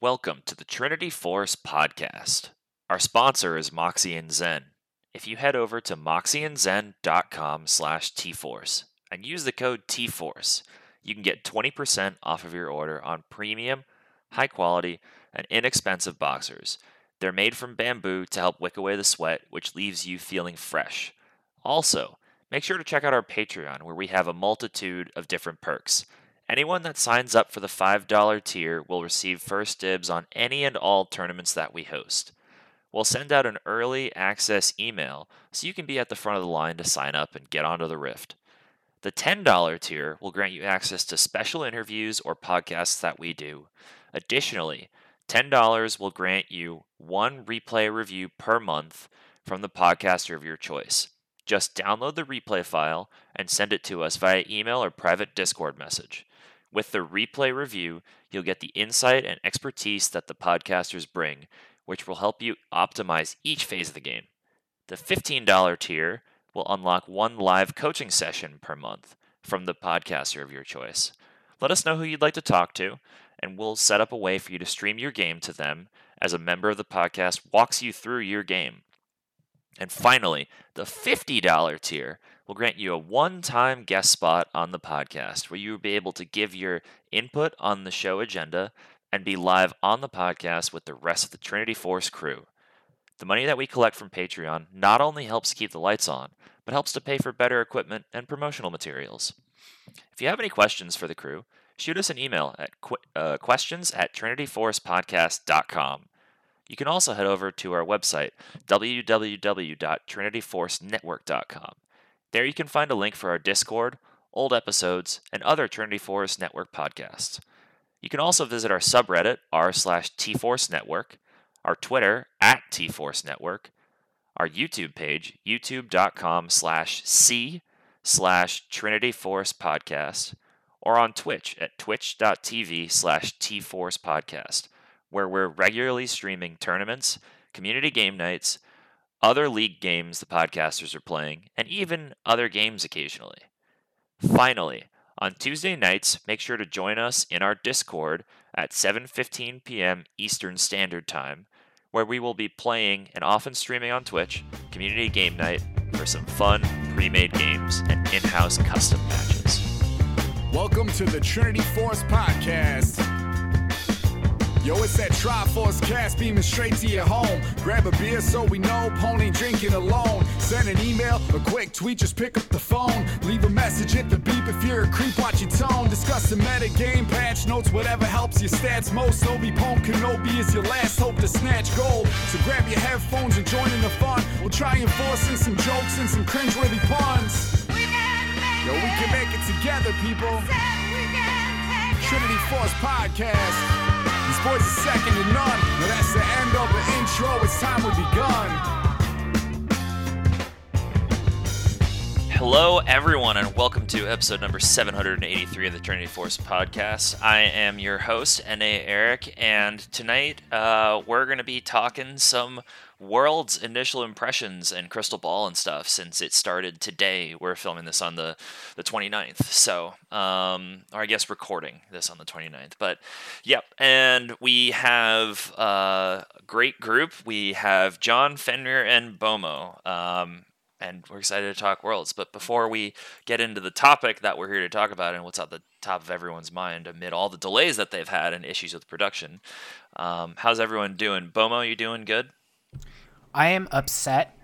Welcome to the Trinity Force podcast. Our sponsor is Moxie and Zen. If you head over to moxieandzen.com slash tforce and use the code tforce, you can get 20% off of your order on premium, high quality, and inexpensive boxers. They're made from bamboo to help wick away the sweat, which leaves you feeling fresh. Also, make sure to check out our Patreon, where we have a multitude of different perks. Anyone that signs up for the $5 tier will receive first dibs on any and all tournaments that we host. We'll send out an early access email so you can be at the front of the line to sign up and get onto the Rift. The $10 tier will grant you access to special interviews or podcasts that we do. Additionally, $10 will grant you one replay review per month from the podcaster of your choice. Just download the replay file and send it to us via email or private Discord message. With the replay review, you'll get the insight and expertise that the podcasters bring, which will help you optimize each phase of the game. The $15 tier will unlock one live coaching session per month from the podcaster of your choice. Let us know who you'd like to talk to, and we'll set up a way for you to stream your game to them as a member of the podcast walks you through your game. And finally, the $50 tier will grant you a one time guest spot on the podcast where you will be able to give your input on the show agenda and be live on the podcast with the rest of the Trinity Force crew. The money that we collect from Patreon not only helps keep the lights on, but helps to pay for better equipment and promotional materials. If you have any questions for the crew, shoot us an email at qu- uh, questions at trinityforcepodcast.com. You can also head over to our website, www.trinityforcenetwork.com. There you can find a link for our Discord, old episodes, and other Trinity Force Network podcasts. You can also visit our subreddit, r slash tforce network, our Twitter, at tforce network, our YouTube page, youtube.com slash c slash Trinity Force podcast, or on Twitch at twitch.tv slash tforce podcast, where we're regularly streaming tournaments, community game nights, other league games the podcasters are playing, and even other games occasionally. Finally, on Tuesday nights, make sure to join us in our Discord at 7:15 p.m. Eastern Standard Time, where we will be playing and often streaming on Twitch community game night for some fun pre-made games and in-house custom matches. Welcome to the Trinity Force Podcast. Yo, it's that Triforce cast beaming straight to your home. Grab a beer so we know Pony drinking alone. Send an email, a quick tweet, just pick up the phone. Leave a message at the beep if you're a creep, watch your tone. Discuss the meta game, patch notes, whatever helps your stats most. Obi Pone Kenobi is your last hope to snatch gold. So grab your headphones and join in the fun. We'll try enforcing some jokes and some cringeworthy puns. Yo, we can make it together, people. Trinity Force Podcast. Boys are second to none. Now that's the end of the intro. It's time we begun. Hello, everyone, and welcome to episode number 783 of the Trinity Force podcast. I am your host, N.A. Eric, and tonight uh, we're going to be talking some world's initial impressions and crystal ball and stuff since it started today. We're filming this on the, the 29th, so, um, or I guess recording this on the 29th. But, yep, and we have uh, a great group. We have John, Fenrir, and Bomo. Um, and we're excited to talk worlds. But before we get into the topic that we're here to talk about and what's at the top of everyone's mind amid all the delays that they've had and issues with production, um, how's everyone doing? Bomo, you doing good? I am upset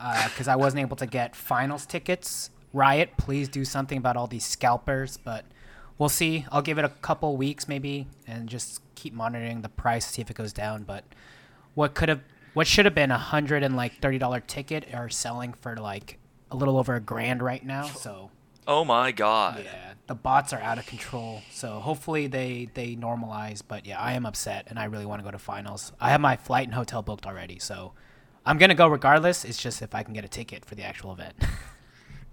uh, because I wasn't able to get finals tickets. Riot, please do something about all these scalpers, but we'll see. I'll give it a couple weeks maybe and just keep monitoring the price, see if it goes down. But what could have what should have been a hundred and like thirty dollar ticket are selling for like a little over a grand right now. So Oh my god. yeah, the bots are out of control. So hopefully they they normalize. But yeah, I am upset and I really want to go to finals. I have my flight and hotel booked already, so I'm gonna go regardless. It's just if I can get a ticket for the actual event.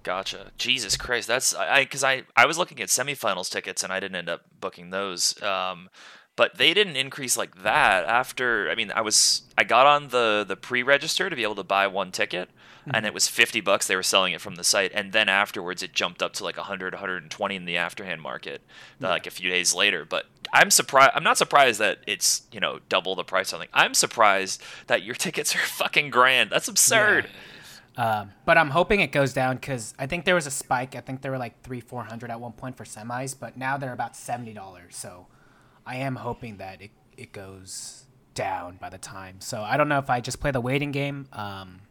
Gotcha. Jesus Christ, that's I because I, I was looking at semifinals tickets and I didn't end up booking those. Um, but they didn't increase like that after. I mean, I was I got on the the pre-register to be able to buy one ticket, and it was 50 bucks. They were selling it from the site, and then afterwards it jumped up to like 100, 120 in the afterhand market, uh, like a few days later. But I'm surprised. I'm not surprised that it's you know double the price. Something. I'm surprised that your tickets are fucking grand. That's absurd. Um, but I'm hoping it goes down because I think there was a spike. I think there were like three, four hundred at one point for semis, but now they're about seventy dollars. So I am hoping that it, it goes down by the time. So I don't know if I just play the waiting game um,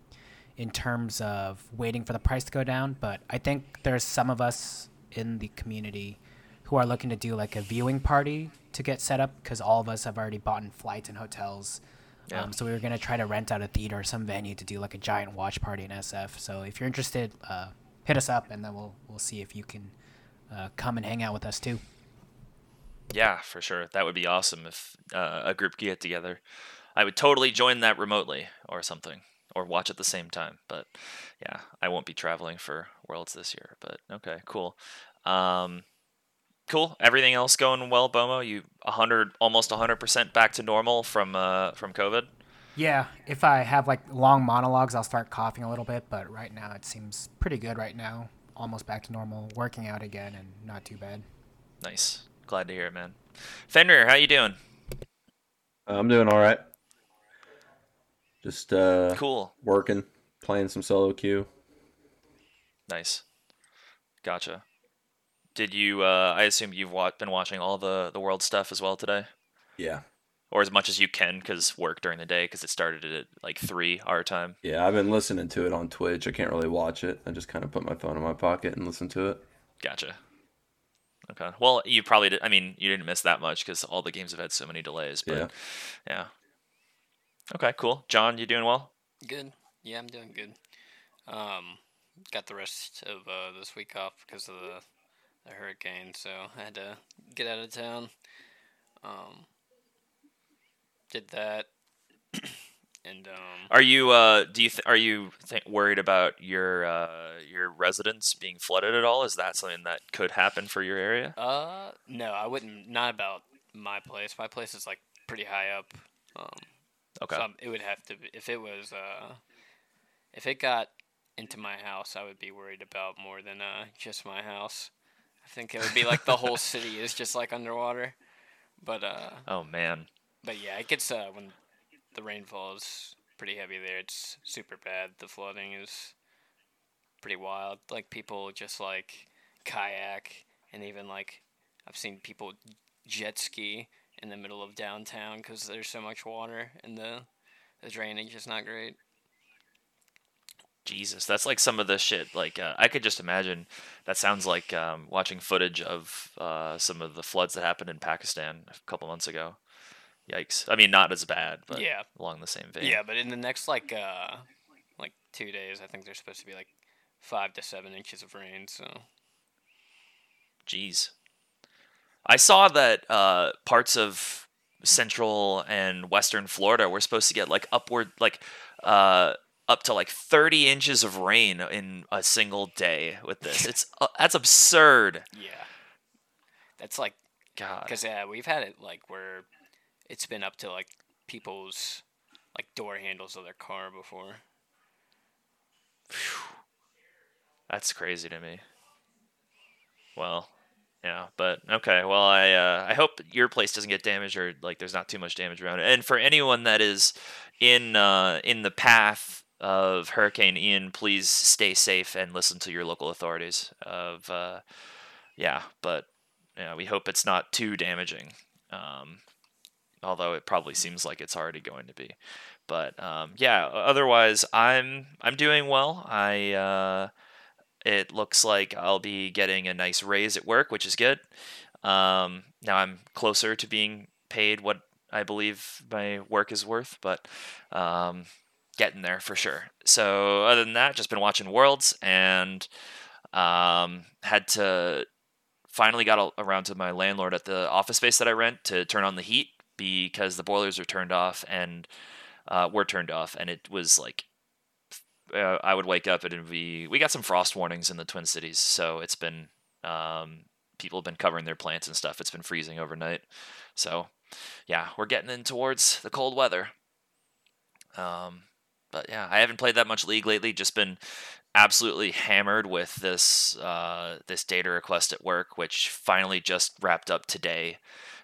in terms of waiting for the price to go down, but I think there's some of us in the community who are looking to do like a viewing party to get set up because all of us have already bought in flights and hotels. Yeah. Um, so we were gonna try to rent out a theater or some venue to do like a giant watch party in SF. So if you're interested, uh, hit us up and then we'll we'll see if you can uh, come and hang out with us too. Yeah, for sure. That would be awesome if uh, a group could get together. I would totally join that remotely or something, or watch at the same time. But yeah, I won't be traveling for Worlds this year. But okay, cool. Um, cool. Everything else going well, Bomo? You hundred, almost hundred percent back to normal from uh, from COVID. Yeah, if I have like long monologues, I'll start coughing a little bit, but right now it seems pretty good right now. Almost back to normal, working out again and not too bad. Nice. Glad to hear it, man. Fenrir, how you doing? I'm doing all right. Just uh, Cool. working, playing some solo queue. Nice. Gotcha. Did you? Uh, I assume you've wa- been watching all the the world stuff as well today, Yeah, or as much as you can, because work during the day, because it started at like three our time. yeah. I've been listening to it on Twitch. I can't really watch it. I just kind of put my phone in my pocket and listen to it. Gotcha. Okay. Well, you probably did. I mean, you didn't miss that much because all the games have had so many delays. But Yeah. yeah. Okay. Cool. John, you doing well? Good. Yeah, I'm doing good. Um, got the rest of uh, this week off because of the, the hurricane, so I had to get out of town. Um, did that, and um, Are you? Uh, do you? Th- are you th- worried about your uh, your residence being flooded at all? Is that something that could happen for your area? uh, no, I wouldn't. Not about my place. My place is like pretty high up. Um, Okay. So it would have to be if it was uh if it got into my house, I would be worried about more than uh just my house. I think it would be like the whole city is just like underwater. But uh Oh man. but yeah, it gets uh when the rainfall is pretty heavy there, it's super bad. The flooding is pretty wild. Like people just like kayak and even like I've seen people jet ski in the middle of downtown because there's so much water and the the drainage is not great. Jesus, that's like some of the shit. Like uh, I could just imagine. That sounds like um, watching footage of uh, some of the floods that happened in Pakistan a couple months ago. Yikes! I mean, not as bad, but Yeah. along the same vein. Yeah, but in the next like uh like two days, I think there's supposed to be like five to seven inches of rain. So Jeez. I saw that uh, parts of central and western Florida were supposed to get like upward, like uh, up to like 30 inches of rain in a single day with this. It's uh, that's absurd. yeah, that's like God. Because yeah, we've had it like where it's been up to like people's like door handles of their car before. That's crazy to me. Well, yeah, but okay. Well, I uh, I hope your place doesn't get damaged or like there's not too much damage around it. And for anyone that is in uh, in the path of Hurricane Ian, please stay safe and listen to your local authorities. Of uh, yeah, but yeah, we hope it's not too damaging. Um, although it probably seems like it's already going to be. But um, yeah, otherwise I'm I'm doing well. I uh, it looks like I'll be getting a nice raise at work, which is good. Um, now I'm closer to being paid what I believe my work is worth, but um, getting there for sure. So other than that, just been watching Worlds and um, had to finally got around to my landlord at the office space that I rent to turn on the heat because the boilers are turned off and uh, were turned off, and it was like uh, I would wake up and be we got some frost warnings in the Twin Cities, so it's been um, people have been covering their plants and stuff. It's been freezing overnight, so yeah, we're getting in towards the cold weather. Um, but yeah, I haven't played that much League lately. Just been absolutely hammered with this uh, this data request at work, which finally just wrapped up today.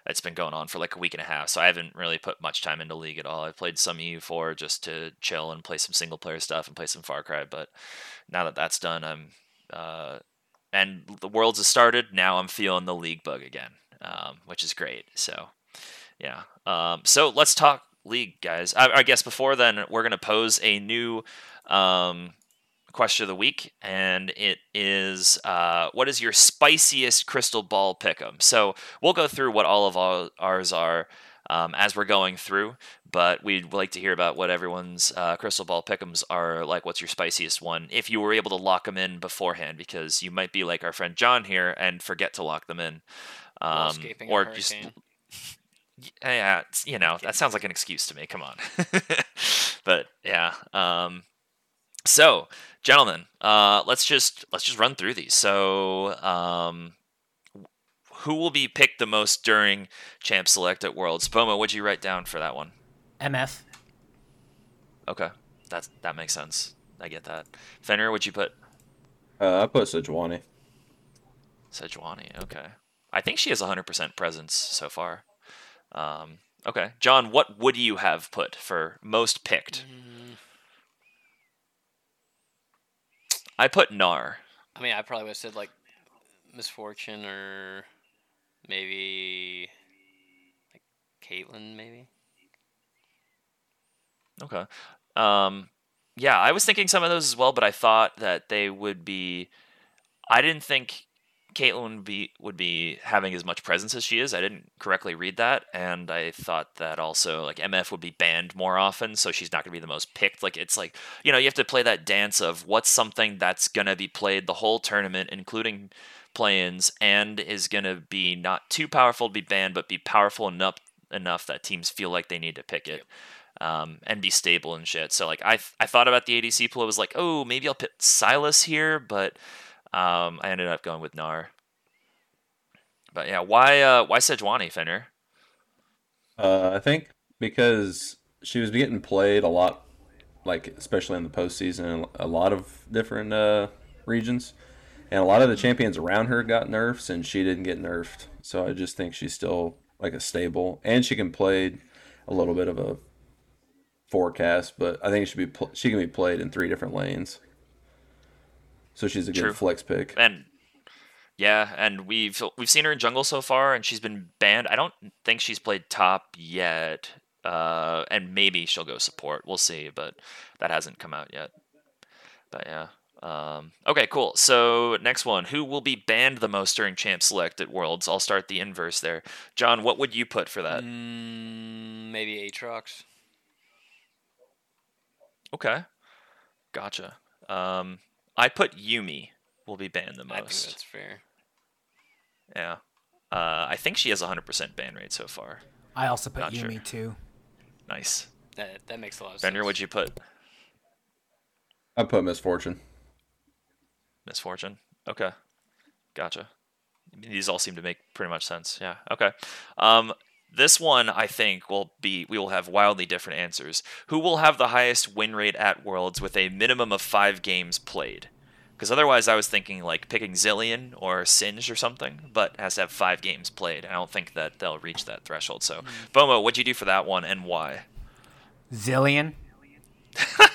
It's been going on for like a week and a half, so I haven't really put much time into League at all. I've played some EU4 just to chill and play some single player stuff and play some Far Cry. But now that that's done, I'm uh, and the Worlds has started. Now I'm feeling the League bug again, um, which is great. So yeah, um, so let's talk League, guys. I, I guess before then, we're gonna pose a new um, question of the week, and it is uh, what is your spiciest crystal ball pick'em? So we'll go through what all of ours are um, as we're going through, but we'd like to hear about what everyone's uh, crystal ball pick'ems are like. What's your spiciest one? If you were able to lock them in beforehand, because you might be like our friend John here and forget to lock them in, um, or just yeah, you know, that sounds like an excuse to me. Come on. but yeah. Um, so, gentlemen, uh, let's just let's just run through these. So, um, who will be picked the most during Champ Select at Worlds? Bomo, what'd you write down for that one? MF. Okay, that's that makes sense. I get that. Fenrir, what'd you put? Uh, I put Sejuani. Sejuani. Okay, I think she has 100% presence so far. Um, okay, John, what would you have put for most picked? I put Gnar. I mean, I probably would have said like Miss Fortune or maybe like Caitlyn, maybe. Okay. Um, yeah, I was thinking some of those as well, but I thought that they would be. I didn't think Caitlyn would be would be having as much presence as she is. I didn't correctly read that, and I thought that also like MF would be banned more often, so she's not going to be the most picked. Like it's like you know you have to play that dance of what's something that's going to be played the whole tournament, including play-ins, and is going to be not too powerful to be banned, but be powerful enough enough that teams feel like they need to pick it um, and be stable and shit. So like I I thought about the ADC pool. I was like, oh, maybe I'll put Sylas here, but um, I ended up going with Gnar. But yeah, why uh, why Sejuani Fenrir? Uh, I think because she was getting played a lot, like especially in the postseason, a lot of different uh, regions, and a lot of the champions around her got nerfs, and she didn't get nerfed. So I just think she's still like a stable, and she can play a little bit of a forecast, but I think it should be pl- she can be played in three different lanes. So she's a good True. flex pick. And yeah, and we've we've seen her in jungle so far, and she's been banned. I don't think she's played top yet, uh, and maybe she'll go support. We'll see, but that hasn't come out yet. But yeah. Um, okay, cool. So next one, who will be banned the most during Champ Select at Worlds? I'll start the inverse there. John, what would you put for that? Mm, maybe Aatrox. Okay, gotcha. Um, I put Yuumi will be banned the I think most. that's fair. Yeah. Uh, I think she has a 100% ban rate so far. I also put Not sure. Yuumi too. Nice. That that makes a lot of Fenrir, sense. what'd you put? I put Miss Fortune. Misfortune. Okay. Gotcha. These all seem to make pretty much sense. Yeah. Okay. Um, this one I think will be we will have wildly different answers. Who will have the highest win rate at Worlds with a minimum of five games played? Because otherwise, I was thinking like picking Zilean or Singed or something, but has to have five games played. I don't think that they'll reach that threshold. So, Bomo, what'd you do for that one and why? Zilean.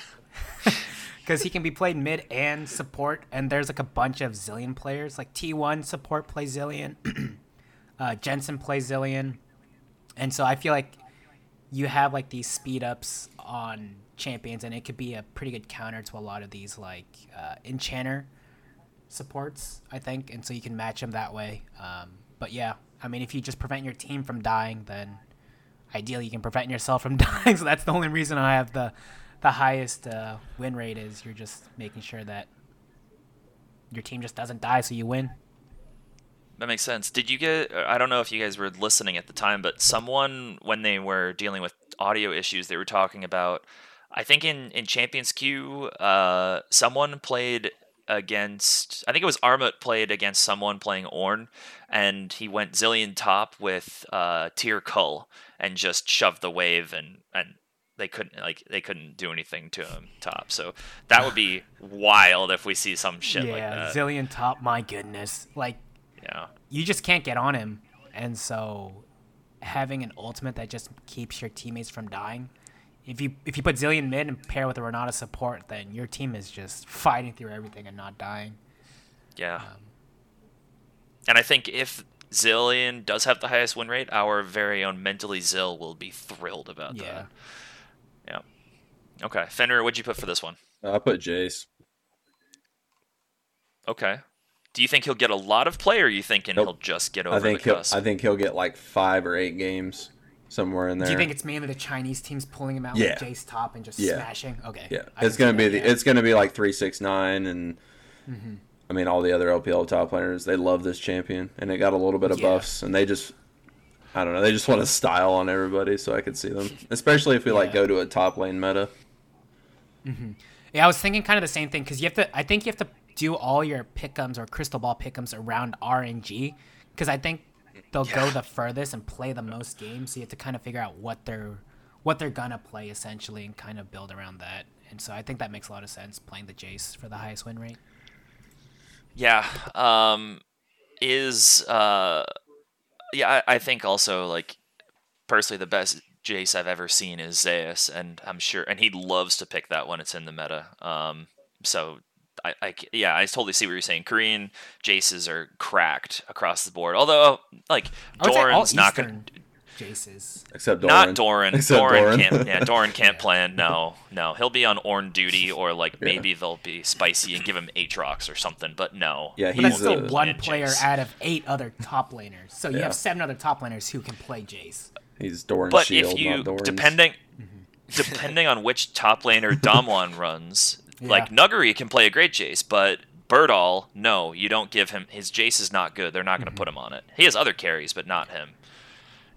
Because he can be played mid and support, and there's like a bunch of Zilean players. Like T1 support plays Zilean, uh, Jensen plays Zilean, and so I feel like you have like these speed ups on champions, and it could be a pretty good counter to a lot of these like uh, enchanter supports, I think, and so you can match them that way. Um, but yeah, I mean, if you just prevent your team from dying, then ideally you can prevent yourself from dying. So that's the only reason I have the the highest uh, win rate is you're just making sure that your team just doesn't die, so you win. That makes sense. Did you get? I don't know if you guys were listening at the time, but someone when they were dealing with audio issues, they were talking about. I think in in Champions Queue, uh, someone played against. I think it was Armut played against someone playing Ornn, and he went Zilean top with uh, Tyr Kull and just shoved the wave and and they couldn't like they couldn't do anything to him top. So that would be wild if we see some shit yeah, like that. Yeah, Zilean top. My goodness, like yeah. you just can't get on him, and so having an ultimate that just keeps your teammates from dying. If you if you put Zilean mid and pair with a Renata support, then your team is just fighting through everything and not dying. Yeah. Um, and I think if Zilean does have the highest win rate, our very own mentally Zill will be thrilled about Yeah. that. Yeah. Okay. Fenrir, what'd you put for this one? Uh, I put Jace. Okay. Do you think he'll get a lot of play, or are you thinking Nope. he'll just get over I think the he'll. cusp? I think he'll get like five or eight games somewhere in there. Do you think it's mainly the Chinese teams pulling him out Yeah. with Jace top and just Yeah. smashing? Okay. Yeah, I it's gonna be the, it's gonna be like three six nine and Mm-hmm. I mean all the other LPL top players they love this champion and it got a little bit of Yeah. buffs and they just I don't know they just want to style on everybody so I could see them especially if we like go to a top lane meta. Yeah, I was thinking kind of the same thing because you have to. I think you have to do all your pickums or crystal ball pickums around RNG because I think they'll go the furthest and play the most games. So you have to kind of figure out what they're what they're gonna play essentially and kind of build around that. And so I think that makes a lot of sense playing the Jace for the highest win rate. Yeah. Um, is uh, yeah. I, I think also like personally the best Jace I've ever seen is Zeus, and I'm sure, and he loves to pick that when it's in the meta. Um, so I, I c- yeah, I totally see what you're saying. Korean Jaces are cracked across the board. Although like I would Doran's not gonna. Jaces. Except Doran. Not Doran. Except Doran, Doran. can't. Yeah, Doran can't plan. No, no. He'll be on Ornn duty, or like maybe they'll be spicy and give him Aatrox or something. But no. Yeah, he But that's He's won't still be a- one playing player Jace. out of eight other top laners. So you Yeah. have seven other top laners who can play Jace. He's Doran But shield, if you not Doran's. depending mm-hmm. depending on which top laner Damwon runs, like Nuguri can play a great Jace, but Burdol, no, you don't give him his Jace is not good. They're not going to put him on it. He has other carries, but not him.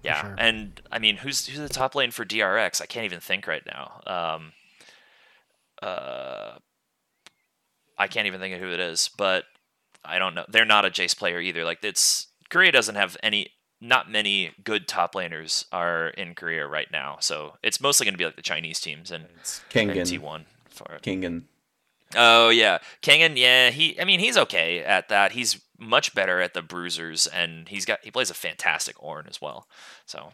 Yeah, sure. and I mean, who's who's the top lane for DRX? I can't even think right now. Um, uh, I can't even think of who it is, but I don't know. They're not a Jace player either. Like it's Korea doesn't have any, not many good top laners are in Korea right now. So it's mostly going to be like the Chinese teams and, and T1 for it. Kingen. Oh yeah, Kingen. Yeah, he. I mean, he's okay at that. He's much better at the bruisers, and he's got he plays a fantastic Ornn as well. So,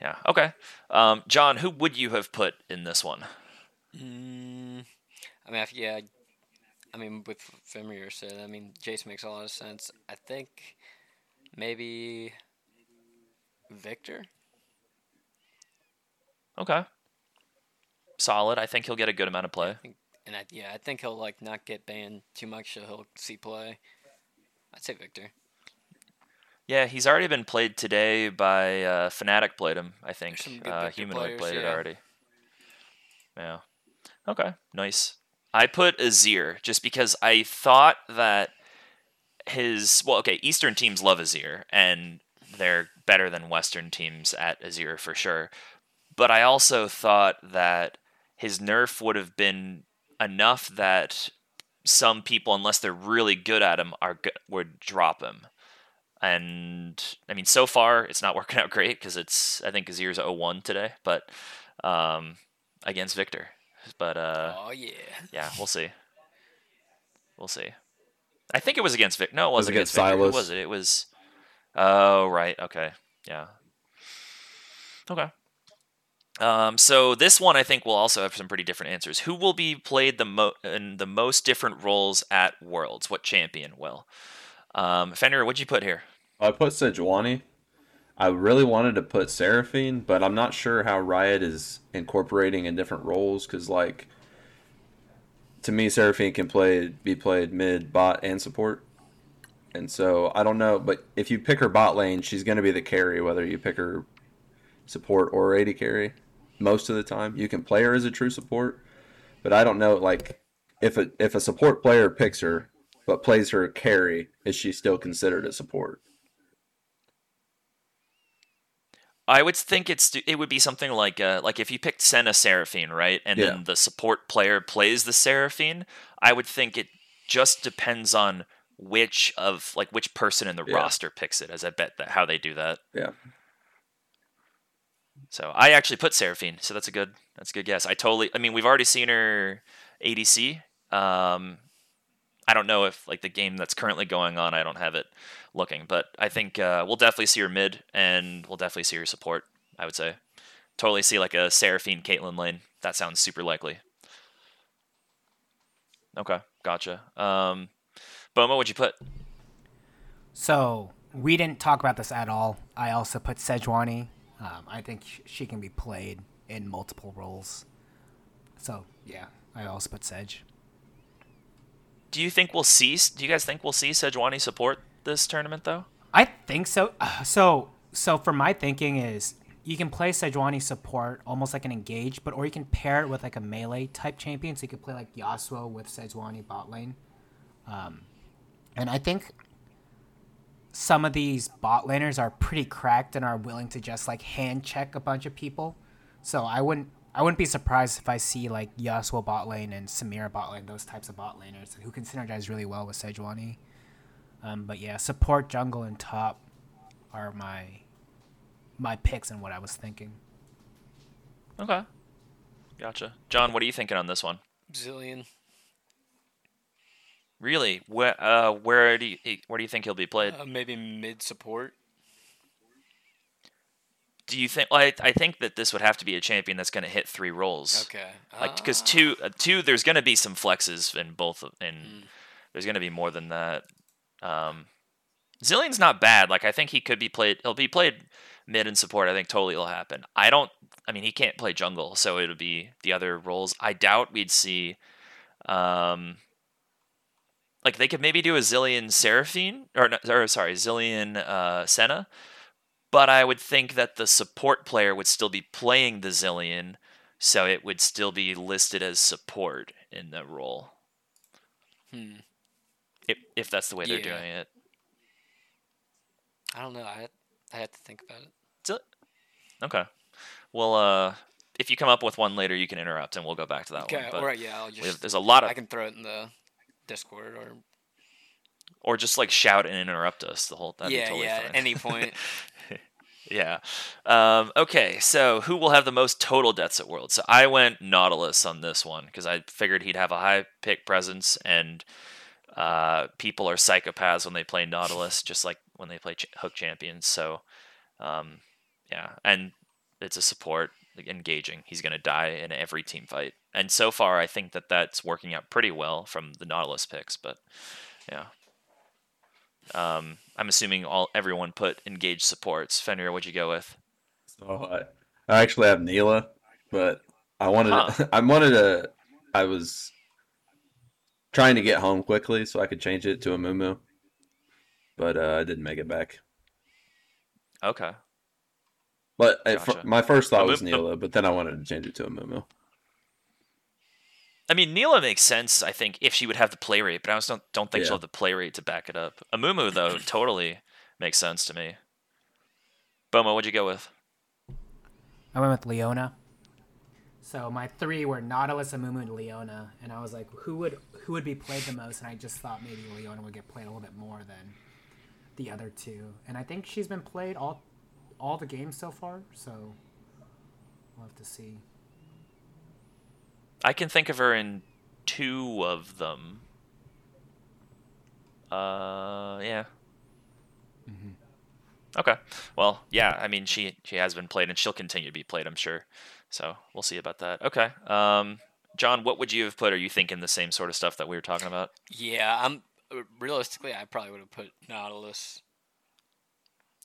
yeah, okay. Um, John, who would you have put in this one? Mm, I mean, I, yeah. I mean, with Fenrir said, I mean, Jace makes a lot of sense. I think maybe Viktor. Okay, solid. I think he'll get a good amount of play. And I, yeah, I think he'll like not get banned too much, so he'll see play. I'd say Viktor. Yeah, he's already been played today by uh, Fnatic. Played him, I think. Uh, Humanoid players, played it already. Yeah. Okay. Nice. I put Azir just because I thought that his well, okay, Eastern teams love Azir and they're better than Western teams at Azir for sure. But I also thought that his nerf would have been enough that some people, unless they're really good at him, are go- would drop him. And I mean, so far it's not working out great because it's I think Azir's 0-1 today, but um, against Viktor. But uh, oh yeah. yeah, we'll see. We'll see. I think it was against Vic. No, it was wasn't against against Viktor. Who Sylas. was it? It was. Oh right. Okay. Yeah. Okay. Um, so this one I think will also have some pretty different answers. Who will be played the mo- in the most different roles at Worlds? What champion will? Um, Fenrir, what'd you put here? I put Sejuani. I really wanted to put Seraphine, but I'm not sure how Riot is incorporating in different roles because, like, to me, Seraphine can play be played mid, bot, and support. And so I don't know, but if you pick her bot lane, she's going to be the carry, whether you pick her support or AD carry. Most of the time, you can play her as a true support, but I don't know, like, if a if a support player picks her but plays her carry, is she still considered a support? I would think it's it would be something like uh, like if you picked Senna Seraphine, right, and Yeah. then the support player plays the Seraphine. I would think it just depends on which of like which person in the Yeah. roster picks it. As I bet that how they do that. Yeah. So I actually put Seraphine, so that's a good that's a good guess. I totally I mean we've already seen her ADC. Um I don't know if like the game that's currently going on, I don't have it looking, but I think uh, we'll definitely see her mid and we'll definitely see her support, I would say. Totally see like a Seraphine Caitlyn lane. That sounds super likely. Okay, gotcha. Um Bomo, what'd you put? So we didn't talk about this at all. I also put Sejuani. Um, I think sh- she can be played in multiple roles. So yeah, I also put Sedge. Do you think we'll see do you guys think we'll see Sejuani support this tournament though? I think so. So so for my thinking is you can play Sejuani support almost like an engage, but or you can pair it with like a melee type champion. So you could play like Yasuo with Sejuani bot lane. Um, and I think some of these bot laners are pretty cracked and are willing to just like hand check a bunch of people. So I wouldn't I wouldn't be surprised if I see like Yasuo bot lane and Samira bot lane, those types of bot laners who can synergize really well with Sejuani. Um, but yeah, support, jungle, and top are my my picks and what I was thinking. Okay. Gotcha. John, what are you thinking on this one? Zillion. Really? Where uh where do you where do you think he'll be played? Uh, maybe mid support. Do you think? Well, I, I think that this would have to be a champion that's going to hit three roles. Okay. Like because Ah. two uh, two there's going to be some flexes in both of- in Mm. there's going to be more than that. Um, Zilean's not bad. Like I think he could be played. He'll be played mid and support. I think totally will happen. I don't. I mean, he can't play jungle, so it'll be the other roles. I doubt we'd see. Um, like they could maybe do a Zilean Seraphine or or sorry Zilean uh, Senna, but I would think that the support player would still be playing the Zilean, so it would still be listed as support in the role. Hmm. If if that's the way they're doing it. I don't know. I I had to think about it. Okay. Well, uh, if you come up with one later, you can interrupt, and we'll go back to that Okay. one. But All right. Yeah. I'll just. have, there's a lot of, I can throw it in the Discord or. or just like shout and interrupt us the whole. That'd yeah. totally yeah. fine. At any point. Yeah. Um, okay, so who will have the most total deaths at Worlds? So I went Nautilus on this one because I figured he'd have a high pick presence, and uh, people are psychopaths when they play Nautilus, just like when they play ch- Hook Champions. So, um, yeah, and it's a support engaging. He's going to die in every team fight, and so far I think that that's working out pretty well from the Nautilus picks. But yeah. Um, I'm assuming all everyone put engaged supports. Fenrir, what'd you go with? So I, I actually have Nilah, but I wanted Huh. I wanted to I was trying to get home quickly so I could change it to a Mumu, but uh, I didn't make it back. Okay. But at fir- my first thought A was Nilah, but then I wanted to change it to a Mumu. I mean, Nilah makes sense. I think if she would have the play rate, but I just don't don't think Yeah. she'll have the play rate to back it up. A Amumu though totally makes sense to me. Bomo, what'd you go with? I went with Leona. So my three were Nautilus, Amumu, and Leona, and I was like, who would who would be played the most? And I just thought maybe Leona would get played a little bit more than the other two. And I think she's been played all all the games so far. So we'll have to see. I can think of her in two of them. Uh, yeah. Mhm. Okay. Well, yeah. I mean, she she has been played, and she'll continue to be played. I'm sure. So we'll see about that. Okay. Um, John, what would you have put? Are you thinking the same sort of stuff that we were talking about? yeah. I'm realistically. I probably would have put Nautilus.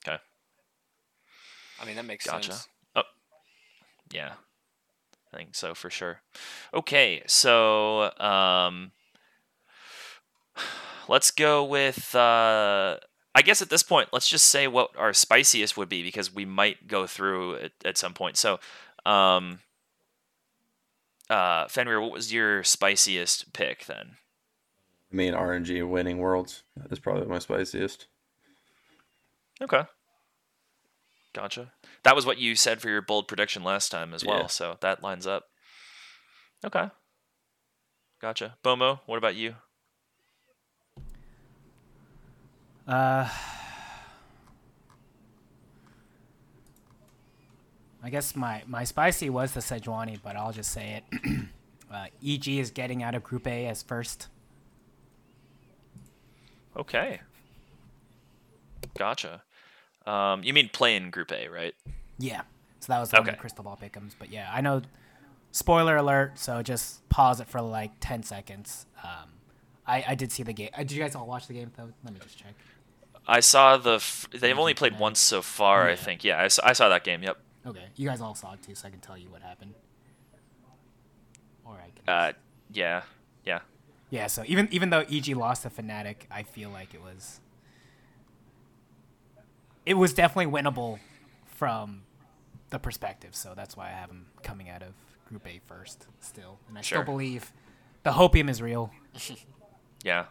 Okay. I mean that makes Gotcha. sense. Oh, yeah, I think so for sure. Okay, so um, let's go with. Uh, I guess at this point, let's just say what our spiciest would be because we might go through it at some point. So, um, uh, Fenrir, what was your spiciest pick then? I mean, RNG winning worlds is probably my spiciest. Okay. Gotcha. That was what you said for your bold prediction last time as well, Yeah. so that lines up. Okay. Gotcha. Bomo, what about you? Uh, I guess my, my spicy was the Sejuani, but I'll just say it. uh, EG is getting out of Group A as first. Okay. Gotcha. Um, you mean play in Group A, right? Yeah. So that was one of Okay. the crystal ball pickums. But yeah, I know. Spoiler alert. So just pause it for like ten seconds. Um, I I did see the game. Uh, did you guys all watch the game though? Let me just check. I saw the. F- they've only played once so far, I Yeah. think. Yeah, I saw, I saw that game. Yep. Okay, you guys all saw it too, so I can tell you what happened. All right. Uh, yeah, yeah. Yeah. So even even though EG lost to Fnatic, I feel like it was. It was definitely winnable, from the perspective. So that's why I have him coming out of Group A first still, and I Sure. still believe the hopium is real. Yeah.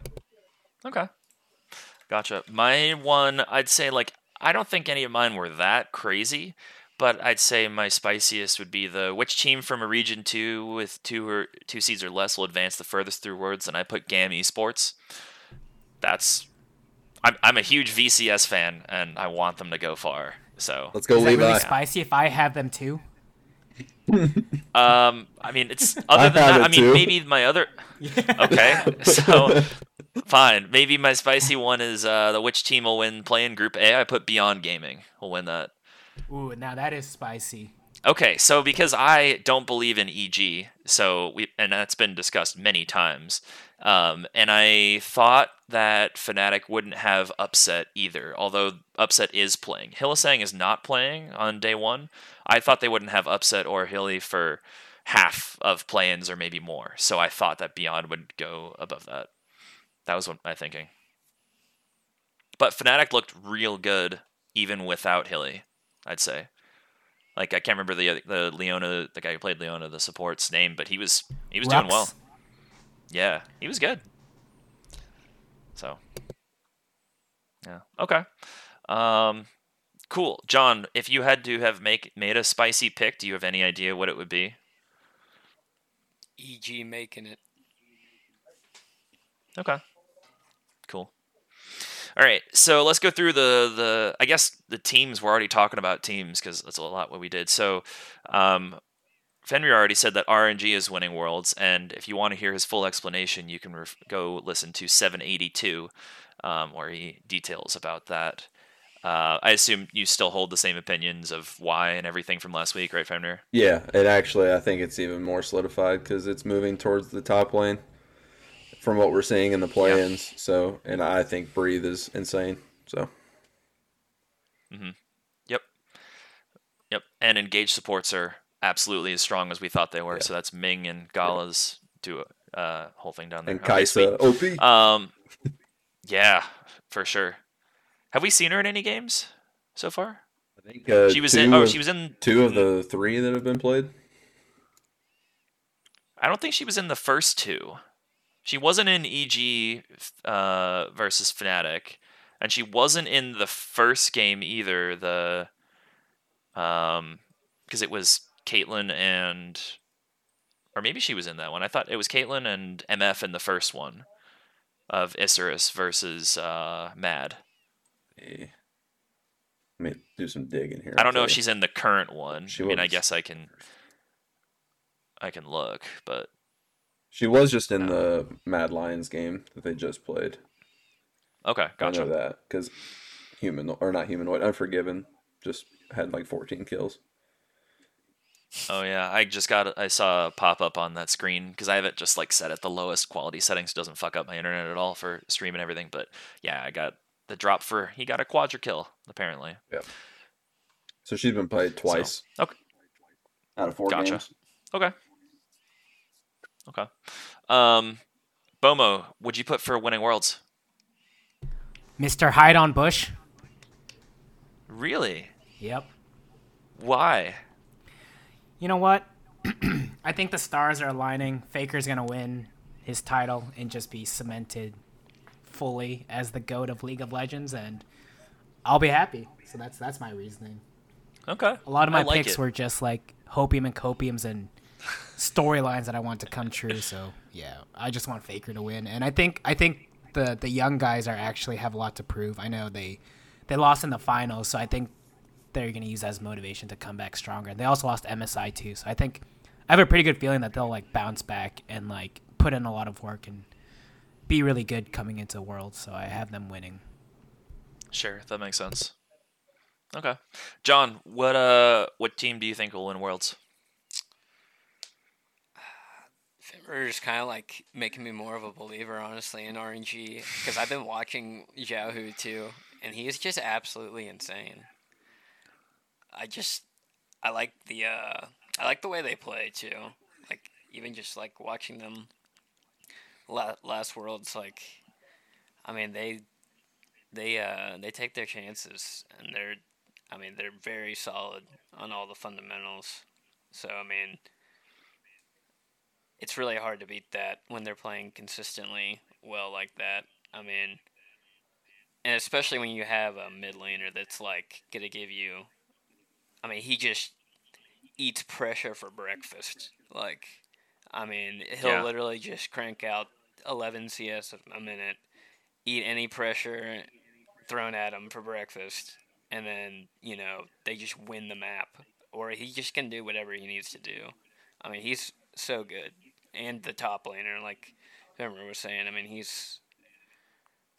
Okay. Gotcha. My one, I'd say like I don't think any of mine were that crazy, but I'd say my spiciest would be the which team from a region two with two or two seeds or less will advance the furthest through words, and I put GAM Esports. That's I'm I'm a huge VCS fan, and I want them to go far. So Let's go, Is that Levi. really spicy if I have them too? Um, I mean, it's other than that. I mean, too. maybe my other. Okay, so fine. Maybe my spicy one is uh, the which team will win play in Group A. I put Beyond Gaming will win that. Ooh, now that is spicy. Okay, so because I don't believe in EG, so we and that's been discussed many times. Um, and I thought that Fnatic wouldn't have upset either, although upset is playing. Hylissang is not playing on day one. I thought they wouldn't have upset or Hilly for half of play-ins or maybe more. So I thought that Beyond would go above that. That was what my thinking. But Fnatic looked real good even without Hilly, I'd say. Like I can't remember the the Leona, the guy who played Leona, the support's name, but he was he was doing well. Yeah, he was good. So, yeah, okay, um, cool. John, if you had to have make made a spicy pick, do you have any idea what it would be? EG making it. Okay. All right, so let's go through the the. I guess the teams we're already talking about teams because that's a lot what we did. So, um, Fenrir already said that RNG is winning worlds, and if you want to hear his full explanation, you can ref- go listen to 782, um, where he details about that. Uh, I assume you still hold the same opinions of why and everything from last week, right, Fenrir? Yeah, it actually I think it's even more solidified because it's moving towards the top lane from what we're seeing in the play-ins. So, and I think breathe is insane. So, Yep. Yep. And engaged supports are absolutely as strong as we thought they were. Yeah. So that's Ming and Gala's do uh whole thing down there. and Okay, sweet. Kai'Sa OP. Um, yeah, for sure. Have we seen her in any games so far? I think uh, She was in. Oh, of- she was in. two of the three that have been played. I don't think she was in the first two. She wasn't in EG uh, versus Fnatic, and she wasn't in the first game either. The um, because it was Caitlyn and, or maybe she was in that one. I thought it was Caitlyn and MF in the first one of Isurus versus uh, Mad. Eh. Let me do some digging here. I don't know if she's in the current one. She I mean, I guess I can. I can look, but She was just in the Mad Lions game that they just played. okay, gotcha. I know that because human or not humanoid, Unforgiven just had like 14 kills. Oh yeah, I just got I saw a pop up on that screen because I have it just like set at the lowest quality settings, it doesn't fuck up my internet at all for stream and everything. But yeah, I got the drop for he got a quadra kill apparently. Yeah. So she's been played twice Okay, out of four Gotcha. games. okay, okay. Um, Bomo, would you put for winning worlds? Mr. Hide on Bush. Really? Yep. Why? You know what? I think the stars are aligning. Faker's gonna win his title and just be cemented fully as the goat of League of Legends, and I'll be happy. So that's that's my reasoning. Okay. A lot of my like picks it. were just like hopium and copiums and storylines that I want to come true. So yeah, I just want Faker to win, and I think I think the the young guys are actually have a lot to prove. I know they they lost in the finals, so I think they're going to use that as motivation to come back stronger. They also lost MSI too, so I think I have a pretty good feeling that they'll like bounce back and like put in a lot of work and be really good coming into Worlds. So I have them winning. Sure, that makes sense. Okay, John, what uh, what team do you think will win Worlds? Is kind of like making me more of a believer, honestly, in RNG because I've been watching Xiaohu too, and he is just absolutely insane. I just I like the uh, I like the way they play too. Like even just like watching them last worlds, like I mean they they uh they take their chances and they're I mean they're very solid on all the fundamentals. So I mean it's really hard to beat that when they're playing consistently well like that. I mean, and especially when you have a mid laner that's like gonna give you. I mean, he just eats pressure for breakfast. Like, I mean, he'll yeah. literally just crank out 11 CS a minute, eat any pressure thrown at him for breakfast, and then you know they just win the map, or he just can do whatever he needs to do. I mean, he's so good and the top laner, like whoever was saying. I mean, he's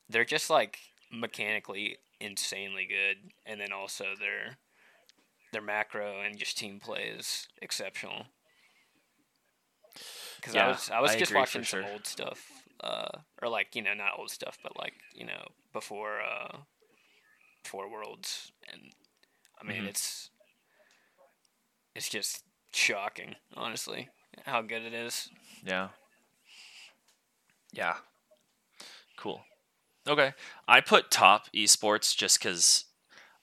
they're just like mechanically insanely good, and then also their their macro and just team play is exceptional. Because yeah, I was I was I just watching some sure. old stuff, uh, or like you know not old stuff, but like you know before uh, before Worlds, and I mean mm-hmm. it's it's just shocking, honestly, how good it is. Yeah. Yeah. Cool. Okay. I put top esports just because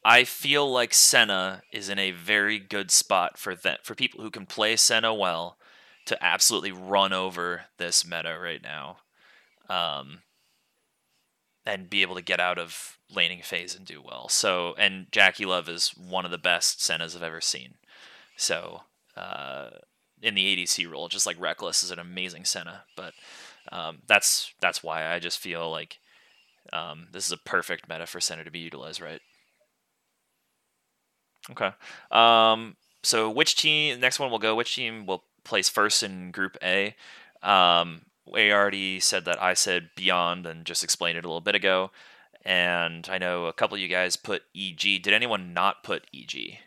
I feel like Senna is in a very good spot for that for people who can play Senna well to absolutely run over this meta right now. Um, and be able to get out of laning phase and do well. So, and JackeyLove is one of the best Sennas I've ever seen. So, uh, in the ADC role. Just like Rekkles is an amazing Senna, but um, that's that's why I just feel like um, this is a perfect meta for Senna to be utilized, right? Okay. Um, so which team? Next one will go. Which team will place first in Group A? Um, we already said that I said Beyond and just explained it a little bit ago. And I know a couple of you guys put EG. Did anyone not put EG?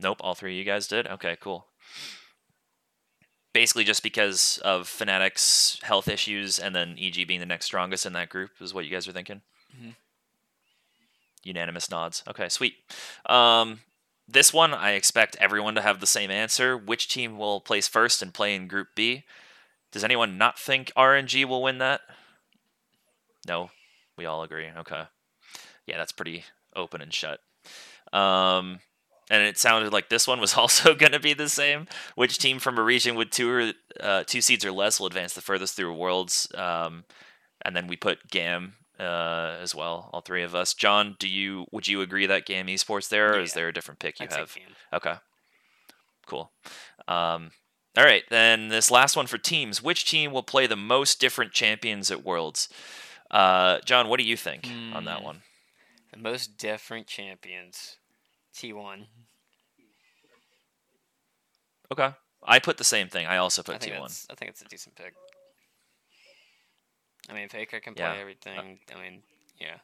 Nope, all three of you guys did? Okay, cool. Basically, just because of Fnatic's health issues and then EG being the next strongest in that group is what you guys are thinking? Mm-hmm. Unanimous nods. Okay, sweet. Um, this one, I expect everyone to have the same answer. Which team will place first and play in Group B? Does anyone not think RNG will win that? No, we all agree. Okay. Yeah, that's pretty open and shut. Um, and it sounded like this one was also going to be the same. Which team from a region with two or uh, two seeds or less will advance the furthest through Worlds? Um, and then we put GAM uh, as well, all three of us. John, do you would you agree that GAM Esports there, or yeah. is there a different pick you I'd have? Okay, cool. Um, all right, then this last one for teams. Which team will play the most different champions at Worlds? Uh, John, what do you think mm, on that hmm. one? The most different champions. T1. Okay. I put the same thing. I also put I T1. I think it's a decent pick. I mean, Faker can play yeah. everything. I mean, yeah.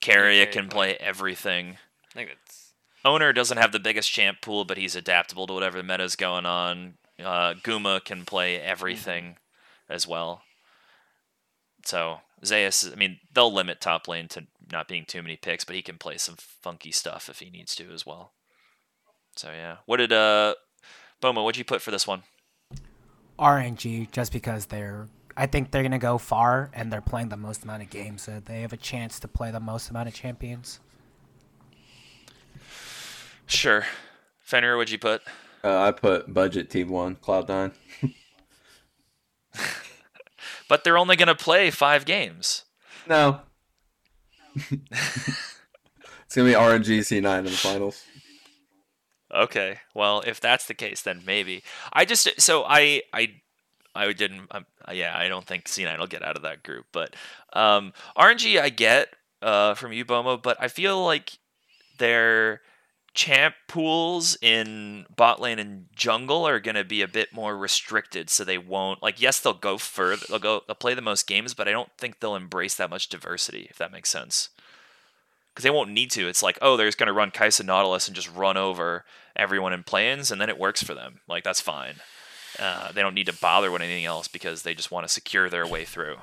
Keria can play everything. I think it's. Oner doesn't have the biggest champ pool, but he's adaptable to whatever the meta's going on. Uh, Guma can play everything mm-hmm. as well. So Zeus, I mean, they'll limit top lane to not being too many picks, but he can play some funky stuff if he needs to as well. So yeah, what did uh, Bomo? What'd you put for this one? RNG, just because they're. I think they're gonna go far, and they're playing the most amount of games, so they have a chance to play the most amount of champions. Sure, Fenrir, what'd you put? Uh, I put budget team one, Cloud Nine. but they're only gonna play five games. No, it's gonna be RNG C9 in the finals. Okay, well, if that's the case, then maybe. I just so I I I didn't. Um, yeah, I don't think C9 will get out of that group. But um, RNG, I get uh, from you, Bomo, but I feel like their champ pools in bot lane and jungle are going to be a bit more restricted, so they won't like. Yes, they'll go further. They'll go. They'll play the most games, but I don't think they'll embrace that much diversity. If that makes sense. Because they won't need to. It's like, oh, they're just going to run Kai'Sa Nautilus and just run over everyone in play-ins, and then it works for them. Like that's fine. Uh, they don't need to bother with anything else because they just want to secure their way through.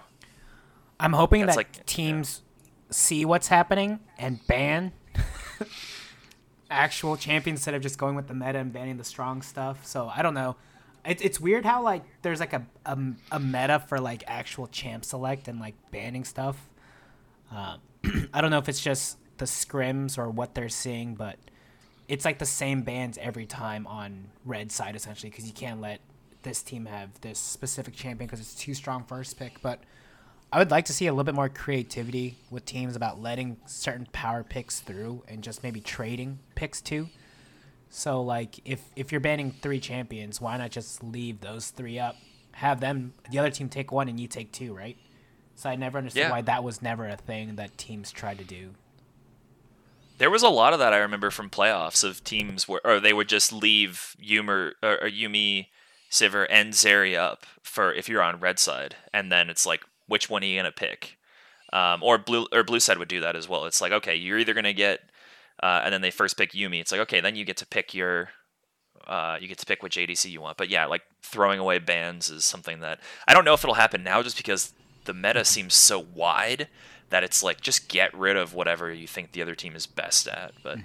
I'm hoping That's that like- teams see what's happening and ban actual champions instead of just going with the meta and banning the strong stuff. So I don't know. It, it's weird how like there's like a, a a meta for like actual champ select and like banning stuff. Uh, I don't know if it's just the scrims or what they're seeing, but it's like the same bans every time on red side essentially because you can't let this team have this specific champion because it's too strong first pick. But I would like to see a little bit more creativity with teams about letting certain power picks through and just maybe trading picks too. So like if if you're banning three champions, why not just leave those three up? Have them the other team take one and you take two, right? So I never understood Yeah. why that was never a thing that teams tried to do. There was a lot of that I remember from playoffs of teams where, or they would just leave Yumer or, or Yuumi, Sivir, and Zeri up for if you're on red side, and then it's like, which one are you gonna pick? Um, or blue or blue side would do that as well. It's like, okay, you're either gonna get, uh, and then they first pick Yuumi. It's like, okay, then you get to pick your, uh, you get to pick which ADC you want. But yeah, like throwing away bans is something that I don't know if it'll happen now, just because the meta seems so wide that it's like just get rid of whatever you think the other team is best at. But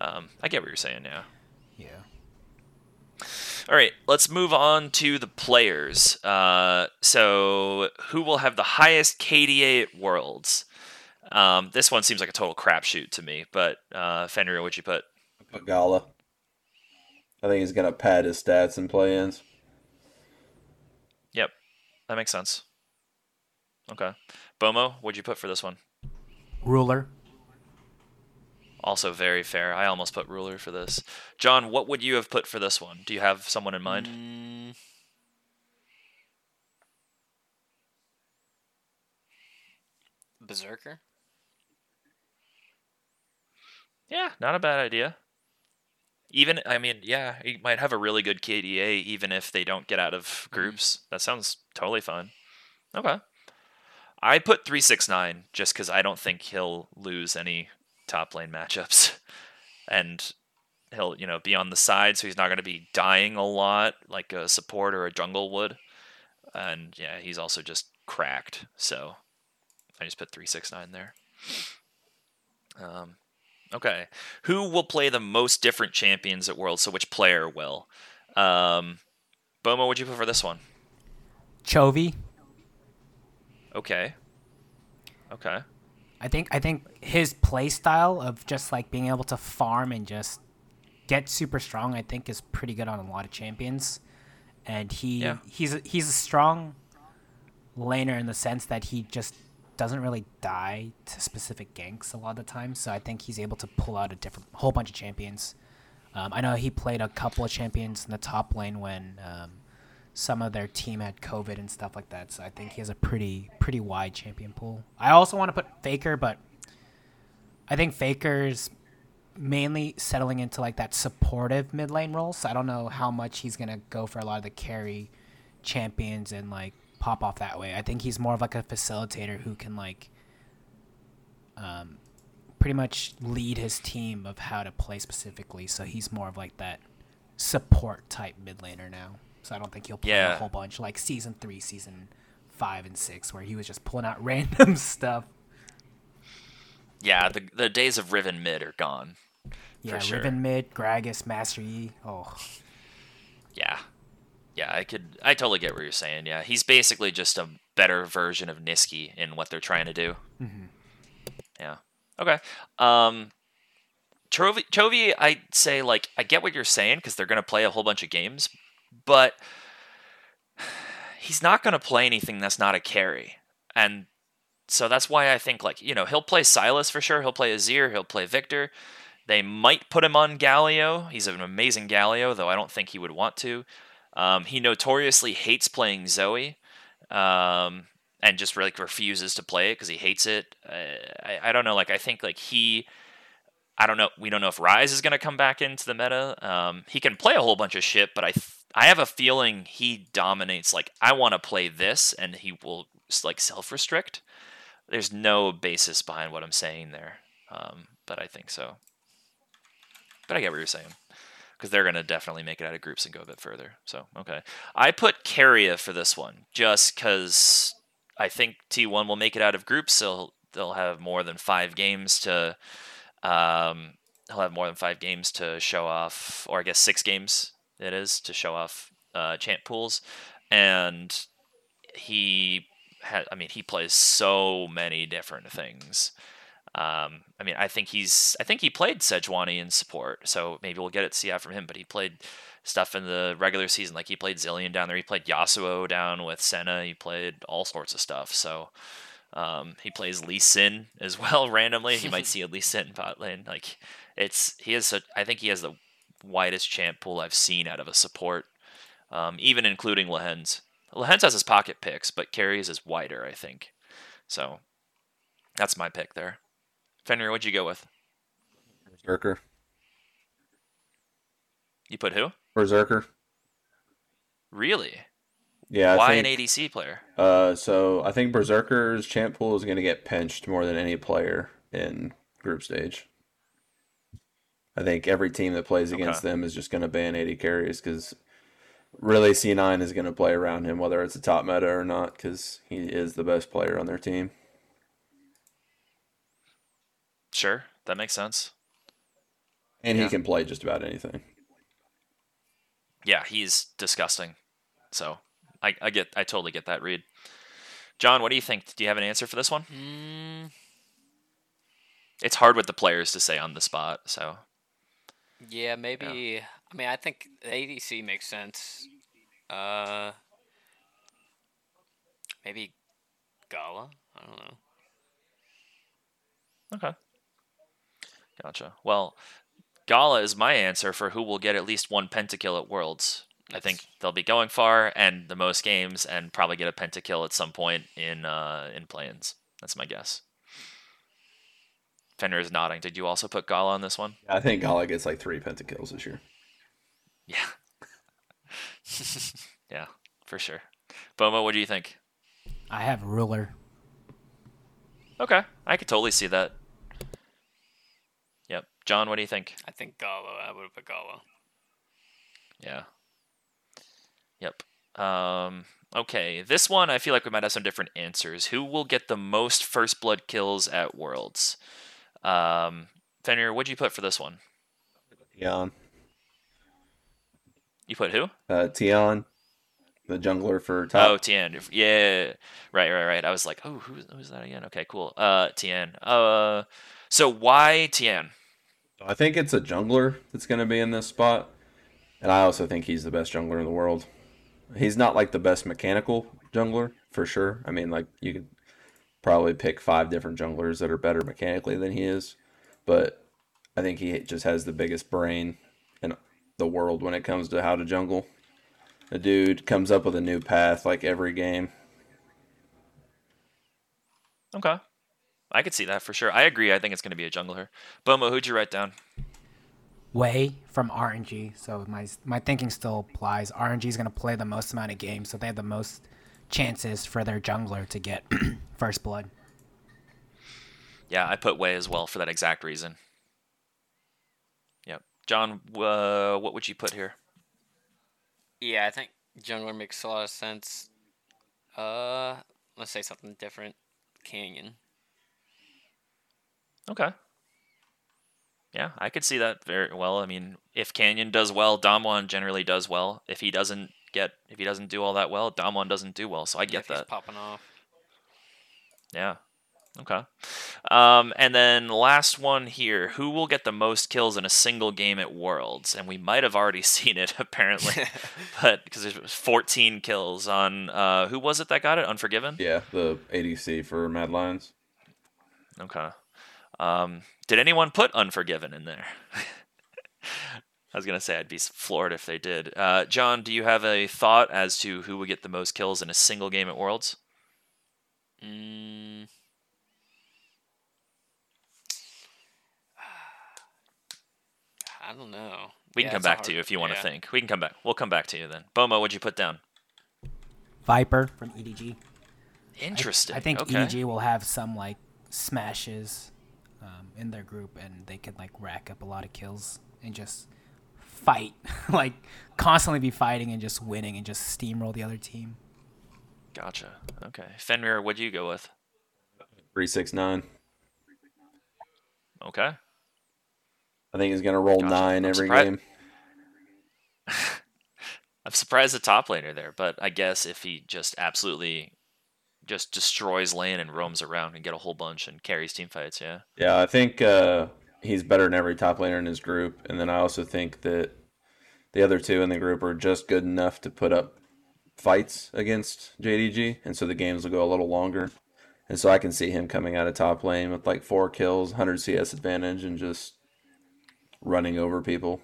um, I get what you're saying. Yeah. Yeah. All right, let's move on to the players. Uh, so, who will have the highest KDA at Worlds? Um, this one seems like a total crapshoot to me, but uh, Fenrir, what'd you put? Put Gala. I think he's gonna pad his stats and play-ins. Yep, that makes sense. Okay, Bomo, what'd you put for this one? Ruler. Also very fair. I almost put ruler for this. John, what would you have put for this one? Do you have someone in mind? Mm. Berserker. Yeah, not a bad idea. Even, I mean, yeah, he might have a really good KDA even if they don't get out of groups. That sounds totally fine. Okay. I put 369 just because I don't think he'll lose any top lane matchups. And he'll, you know, be on the side, so he's not going to be dying a lot like a support or a jungle would. And yeah, he's also just cracked. So I just put 369 there. Um, Okay. Who will play the most different champions at Worlds? So which player will? Um, Bomo, what'd you put for this one? Chovy. Okay. Okay. I think I think his play style of just like being able to farm and just get super strong, I think is pretty good on a lot of champions. And he Yeah. he's a, he's a strong laner in the sense that he just doesn't really die to specific ganks a lot of the time. So I think he's able to pull out a different whole bunch of champions. Um, I know he played a couple of champions in the top lane when um, some of their team had COVID and stuff like that. So I think he has a pretty pretty wide champion pool. I also want to put Faker, but I think Faker's mainly settling into like that supportive mid lane role. So I don't know how much he's gonna go for a lot of the carry champions and like pop off that way. I think he's more of like a facilitator who can like um, pretty much lead his team of how to play specifically. So he's more of like that support type mid laner now. So I don't think he'll play Yeah. a whole bunch like season three, season five, and six, where he was just pulling out random stuff. Yeah, the the days of Riven mid are gone. Yeah, sure. Riven mid, Gragas, Master Yi. Oh, Yeah. Yeah, I could I totally get what you're saying. Yeah. He's basically just a better version of Nisqy in what they're trying to do. Yeah. Okay. Um Chovy, Chovy, I'd say like I get what you're saying because they're gonna play a whole bunch of games, but he's not gonna play anything that's not a carry, and so that's why I think like you know he'll play Sylas for sure. He'll play Azir. He'll play Viktor. They might put him on Galio. He's an amazing Galio, though I don't think he would want to. Um, he notoriously hates playing Zoe, um, and just like refuses to play it because he hates it. Uh, I, I don't know. Like I think like he. I don't know. We don't know if Ryze is going to come back into the meta. Um, he can play a whole bunch of shit, but I I have a feeling he dominates. Like I want to play this, and he will like self restrict. There's no basis behind what I'm saying there, um, but I think so. But I get what you're saying because they're going to definitely make it out of groups and go a bit further. So okay, I put Keria for this one just because I think T1 will make it out of groups. So they'll have more than five games to. Um, he'll have more than five games to show off, or I guess six games it is to show off uh, champ pools, and he had. I mean, he plays so many different things. Um, I mean, I think he's. I think he played Sejuani in support, so maybe we'll get it see out from him. But he played stuff in the regular season, like he played Zilean down there. He played Yasuo down with Senna. He played all sorts of stuff. So um, he plays Lee Sin as well randomly. He might see a Lee Sin bot lane. Like it's he has. I think he has the widest champ pool I've seen out of a support, um, even including Lehends. Lehends has his pocket picks, but Keria's is wider, I think. So that's my pick there. Fenrir, what'd you go with? Berserker. You put who? Berserker. Really? Yeah. I Why think, an ADC player? Uh, so I think Berserker's champ pool is going to get pinched more than any player in group stage. I think every team that plays against Okay. them is just going to ban 80 carries because really C9 is going to play around him, whether it's a top meta or not, because he is the best player on their team. Sure, that makes sense. And Yeah. he can play just about anything. Yeah, he's disgusting. So I, I get, I totally get that read. John, what do you think? Do you have an answer for this one? Mm, It's hard with the players to say on the spot. So yeah, maybe. I mean, I think ADC makes sense. Uh, maybe Gala. I don't know. Okay. Gotcha. Well, Gala is my answer for who will get at least one pentakill at Worlds. I think they'll be going far and the most games and probably get a pentakill at some point in uh, in play-ins. That's my guess. Fenrir is nodding. Did you also put Gala on this one? Yeah, I think Gala gets like three pentakills this year. Yeah. yeah, for sure. Bomo, what do you think? I have ruler. Okay, I could totally see that. Yep. John, what do you think? I think Gala. I would have put Gala. Yeah. Yep. Um, okay, this one I feel like we might have some different answers. Who will get the most first blood kills at Worlds? Um, Fenrir, what'd you put for this one? Tian. You put who? Uh, Tian, the jungler for top. Oh, Tian. Yeah, right, right, right. I was like, oh, who's who's that again? Okay, cool. Uh, Tian. Uh, so why Tian? I think it's a jungler that's going to be in this spot. And I also think he's the best jungler in the world. He's not like the best mechanical jungler, for sure. I mean, like, you could probably pick five different junglers that are better mechanically than he is. But I think he just has the biggest brain in the world when it comes to how to jungle. The dude comes up with a new path like every game. Okay, I could see that for sure. I agree. I think it's going to be a jungler. Bomo, who'd you write down? Wei from RNG. So my my thinking still applies. RNG is going to play the most amount of games, so they have the most chances for their jungler to get first blood. Yeah, I put Wei as well for that exact reason. Yep. John, uh, what would you put here? Yeah, I think jungler makes a lot of sense. Uh, let's say something different. Canyon. Okay. Yeah, I could see that very well. I mean, if Canyon does well, Damwon generally does well. If he doesn't get, if he doesn't do all that well, Damwon doesn't do well. So I Yeah, get if he's that. popping off. Yeah. Okay. Um, and then last one here: Who will get the most kills in a single game at Worlds? And we might have already seen it apparently, but because there's 14 kills on uh, who was it that got it? Unforgiven. Yeah, the ADC for Mad Lions. Okay. Um, did anyone put Unforgiven in there? I was gonna say I'd be floored if they did. Uh, John, do you have a thought as to who would get the most kills in a single game at Worlds? Mm. I don't know. We Yeah, can come it's a back to you if you want to think. We can come back. We'll come back to you then. Bomo, what'd you put down? Viper from EDG. Interesting. I think okay. EDG will have some like smashes um, in their group, and they could like rack up a lot of kills and just fight, like constantly be fighting and just winning and just steamroll the other team. Gotcha. Okay. Fenrir, what'd you go with? Three six nine. Okay. I think he's gonna roll Gotcha. 9 I'm every surprised- game. I'm surprised the top laner there, but I guess if he just absolutely just destroys lane and roams around and get a whole bunch and carries team fights, yeah. Yeah, I think uh, he's better than every top laner in his group, and then I also think that the other two in the group are just good enough to put up fights against JDG, and so the games will go a little longer. And so I can see him coming out of top lane with like four kills, 100 CS advantage, and just running over people.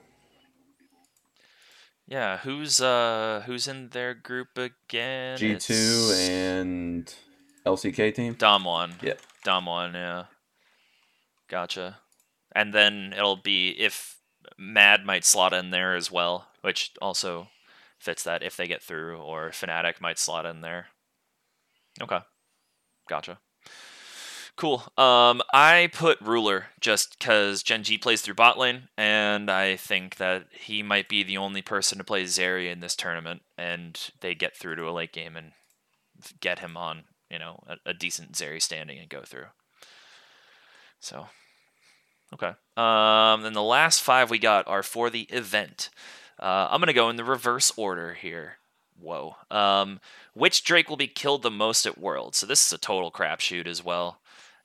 Yeah, who's uh who's in their group again? G2 and LCK team. Damwon. Yeah. Damwon, yeah. Gotcha. And then it'll be if Mad might slot in there as well, which also fits that if they get through, or Fnatic might slot in there. Okay. Gotcha. Cool. Um, I put Ruler just because Gen G plays through bot lane, and I think that he might be the only person to play Zeri in this tournament, and they get through to a late game and get him on, you know, a, a decent Zeri standing and go through. So, okay. Um, then the last five we got are for the event. Uh, I'm gonna go in the reverse order here. Whoa. Um, which Drake will be killed the most at Worlds? So this is a total crapshoot as well.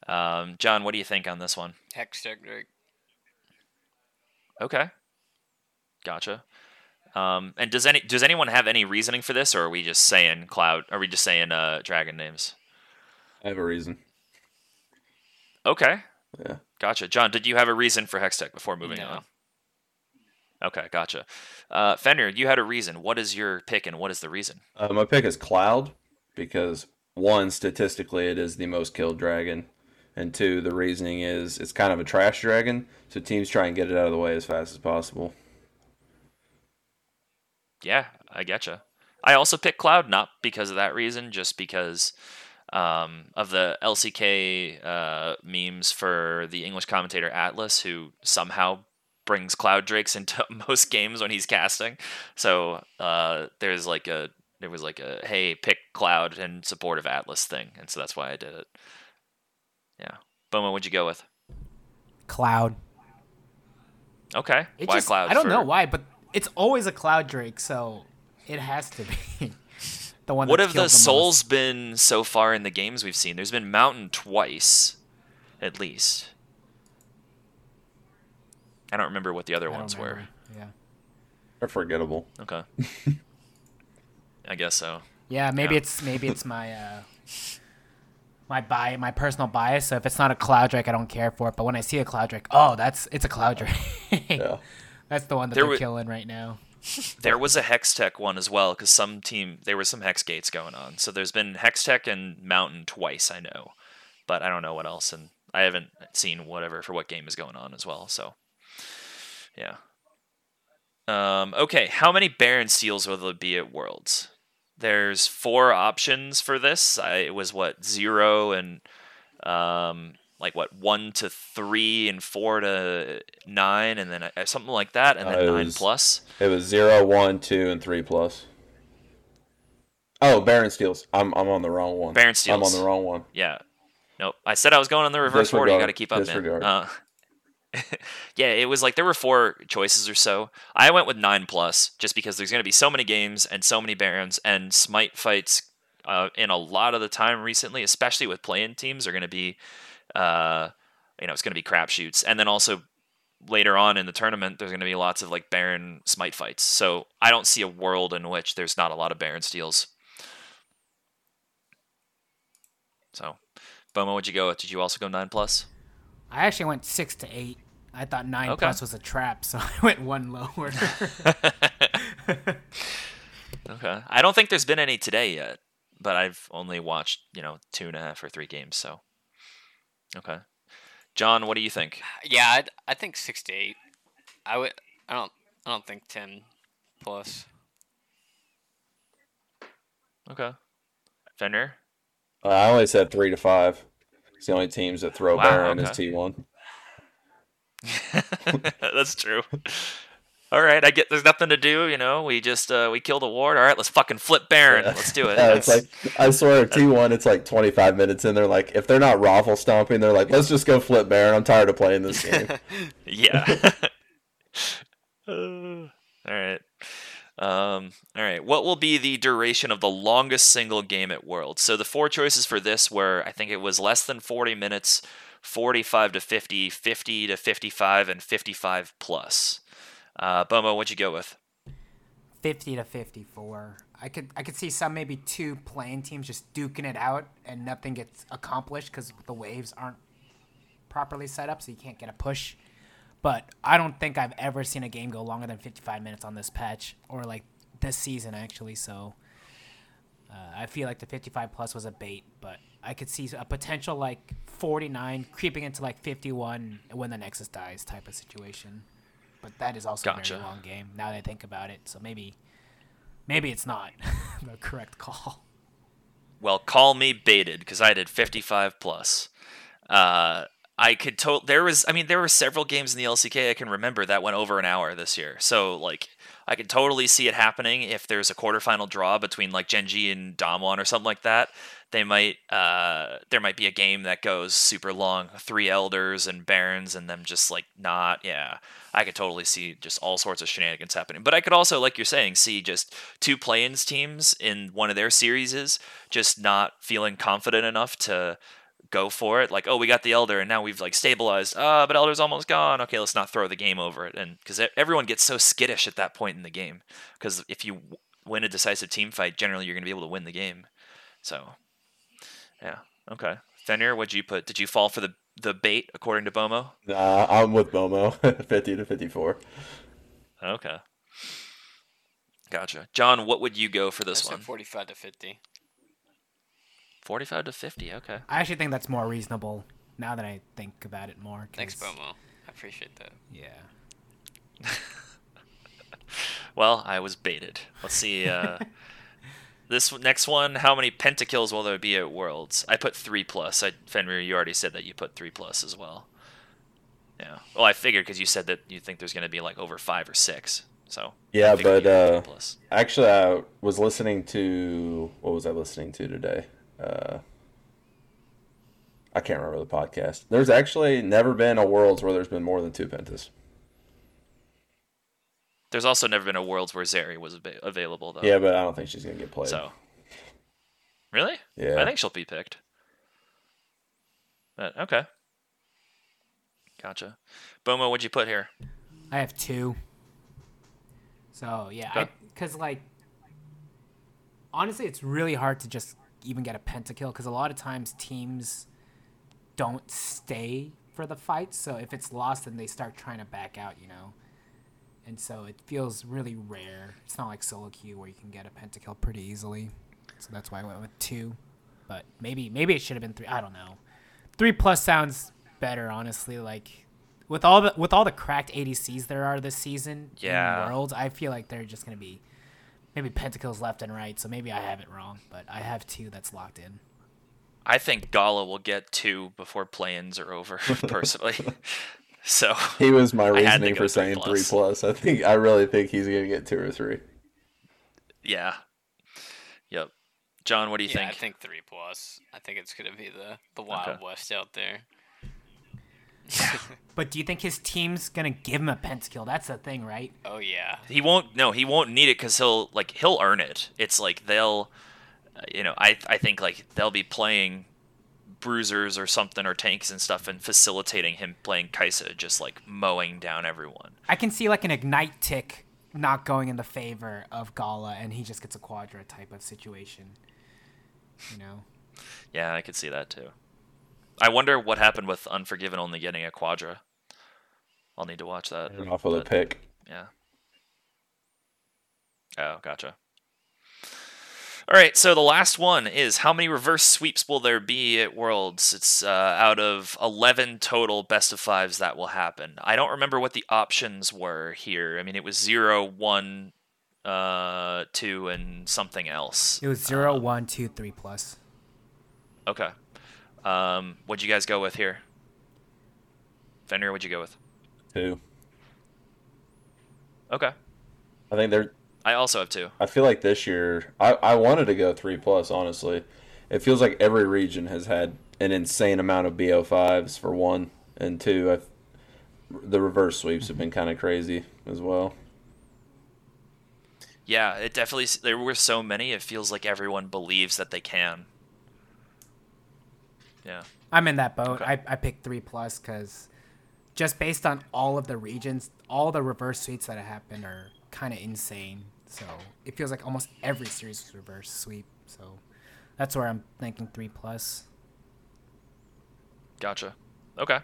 Um, John, what do you think on this one? Hextech Drake. Okay. Gotcha. Um, and does any does anyone have any reasoning for this, or are we just saying cloud? Are we just saying uh, dragon names? I have a reason. Okay. Yeah. Gotcha. John, did you have a reason for Hextech before moving No. on? Okay, gotcha. Uh, Fenrir, you had a reason. What is your pick, and what is the reason? Uh, my pick is Cloud because one, statistically, it is the most killed dragon, and two, the reasoning is it's kind of a trash dragon, so teams try and get it out of the way as fast as possible. Yeah, I getcha. I also picked Cloud not because of that reason, just because um, of the LCK uh, memes for the English commentator Atlus, who somehow brings Cloud Drakes into most games when he's casting. So uh, there's like a there was like a hey pick Cloud in support of Atlus thing, and so that's why I did it. Yeah, Bomo, what'd you go with? Cloud. Okay, It why just, Cloud? I don't for- know why, but it's always a Cloud Drake, so it has to be the one. What that's have the the souls most. been so far in the games we've seen? There's been Mountain twice, at least. I don't remember what the other I ones were. Yeah. They're forgettable. Okay. I guess so. Yeah, maybe Yeah. it's maybe it's my uh my bi my personal bias. So if it's not a Cloud Drake, I don't care for it. But when I see a Cloud Drake, oh, that's it's a Cloud Drake. Yeah. that's the one that There they're wa- killing right now. There was a Hextech one as well, because some team there were some Hex gates going on. So there's been Hextech and Mountain twice, I know, but I don't know what else, and I haven't seen whatever for what game is going on as well. So, yeah. Um, okay, how many Baron Steals will there be at Worlds? There's four options for this. I, it was what zero and um, like what one to three and four to nine, and then uh, something like that, and Uh, then it nine was- plus. It was zero, one, two, and three plus. Oh, Baron Steals. I'm I'm on the wrong one. Baron I'm on the wrong one. Yeah. Nope. I said I was going in the reverse order. You got to keep up, man. Disregard. Uh, yeah, it was like there were four choices or so. I went with nine plus just because there's going to be so many games and so many barons and smite fights. Uh, in a lot of the time recently, especially with play-in teams, are going to be, uh, you know, it's going to be crapshoots, and then also later on in the tournament, there's going to be lots of like Baron smite fights. So I don't see a world in which there's not a lot of Baron steals. So, Bomo, what'd you go with? Did you also go nine plus? I actually went six to eight. I thought nine Okay. plus was a trap, so I went one lower. Okay. I don't think there's been any today yet, but I've only watched, you know, two and a half or three games, so. Okay. John, what do you think? Yeah, I'd, I think six to eight. I would. I don't. I don't think ten plus. Okay. Fenrir? Uh, I only said three to five. It's the only teams that throw Wow, Baron as okay. T one. That's true. All right, I get there's nothing to do, you know. We just uh, we killed a ward. All right, let's fucking flip Baron. Let's do it. Yeah, it's like I swear T one. It's like twenty five minutes in. They're like, if they're not raffle stomping, they're like, let's just go flip Baron. I'm tired of playing this game. yeah. Uh, all right. Um, all right. What will be the duration of the longest single game at Worlds? So the four choices for this were I think it was less than 40 minutes, 45 to 50, 50 to 55, and 55 plus. Uh, Bomo, what'd you go with? 50 to 54. I could I could see some maybe two playing teams just duking it out and nothing gets accomplished because the waves aren't properly set up, so you can't get a push. But I don't think I've ever seen a game go longer than 55 minutes on this patch or like this season actually. So uh, I feel like the 55 plus was a bait, but I could see a potential like 49 creeping into like 51 when the Nexus dies type of situation. But that is also a very long game now that I think about it. So maybe maybe it's not the correct call. Well, call me baited because I did 55 plus. Uh, I could to- there was I mean there were several games in the LCK I can remember that went over an hour this year. So like I could totally see it happening if there's a quarterfinal draw between like Gen G and Damwon or something like that. They might uh there might be a game that goes super long, three elders and barons and them just like not yeah. I could totally see just all sorts of shenanigans happening. But I could also, like you're saying, see just two play-ins teams in one of their series just not feeling confident enough to go for it. Like, oh, we got the Elder, and now we've like stabilized. Ah, but Elder's almost gone. Okay, let's not throw the game over it. And because everyone gets so skittish at that point in the game, because if you win a decisive team fight, generally you're going to be able to win the game. So, yeah, okay. Fenrir, what'd you put? Did you fall for the the bait according to Bomo? Nah, I'm with Bomo, fifty to fifty four. Okay. Gotcha. John, what would you go for I this said one? forty-five to fifty. 45 to 50. Okay. I actually think that's more reasonable now that I think about it more. Thanks, 'cause- Bomo. I appreciate that. Yeah. Well, I was baited. Let's see. Uh, this next one, how many pentakills will there be at Worlds? I put three plus. I, Fenrir, you already said that you put three plus as well. Yeah. Well, I figured because you said that you think there's going to be like over five or six. So Yeah, but uh, actually, I was listening to what was I listening to today? Uh, I can't remember the podcast. There's actually never been a Worlds where there's been more than two pentas. There's also never been a Worlds where Zeri was ava- available though. Yeah, but I don't think she's gonna get played. So. Really? Yeah. I think she'll be picked. But okay. Gotcha. Bomo, what'd you put here? I have two. So yeah, Okay. because like honestly, it's really hard to just even get a pentakill because a lot of times teams don't stay for the fight. So if it's lost, then they start trying to back out, you know. And so it feels really rare. It's not like solo queue where you can get a pentakill pretty easily. So that's why I went with two. But maybe maybe it should have been three. I don't know. Three plus sounds better, honestly. Like with all the with all the cracked ADCs there are this season Yeah. in Worlds, I feel like they're just gonna be maybe pentakills left and right. So maybe I have it wrong, but I have two that's locked in. I think Gala will get two before play-ins are over, personally. so He was my I had to reasoning for saying three three plus. plus. I think I really think he's gonna get two or three. yeah, yep. John, what do you yeah, think? I think three plus. I think it's gonna be the the Wild Okay. West out there. But do you think his team's gonna give him a pentakill? That's the thing, right? Oh yeah. he won't. No, he won't need it because he'll like he'll earn it. It's like they'll, uh, you know, I I think like they'll be playing bruisers or something or tanks and stuff and facilitating him playing Kai'Sa, just like mowing down everyone. I can see like an ignite tick not going in the favor of Gala, and he just gets a quadra type of situation. You know. Yeah, I could see that too. I wonder what happened with Unforgiven only getting a quadra. I'll need to watch that. off of the but- pick. Yeah. Oh, gotcha. All right, so the last one is how many reverse sweeps will there be at Worlds? It's uh, out of 11 total best of fives that will happen. I don't remember what the options were here. I mean, it was 0, 1, uh, 2, and something else. It was zero, one, two, three plus. Okay. Um, what'd you guys go with here? Fenrir, what'd you go with? Two. Okay. I think they're. I also have two. I feel like this year, I, I wanted to go three plus. Honestly, it feels like every region has had an insane amount of bo fives for one and two. I've, the reverse sweeps have been kind of crazy as well. Yeah, it definitely. There were so many. It feels like everyone believes that they can. Yeah. I'm in that boat. Okay. I, I picked three plus because just based on all of the regions, all the reverse sweeps that have happened are kind of insane. So it feels like almost every series was reverse sweep. So that's where I'm thinking three plus. Gotcha. Okay.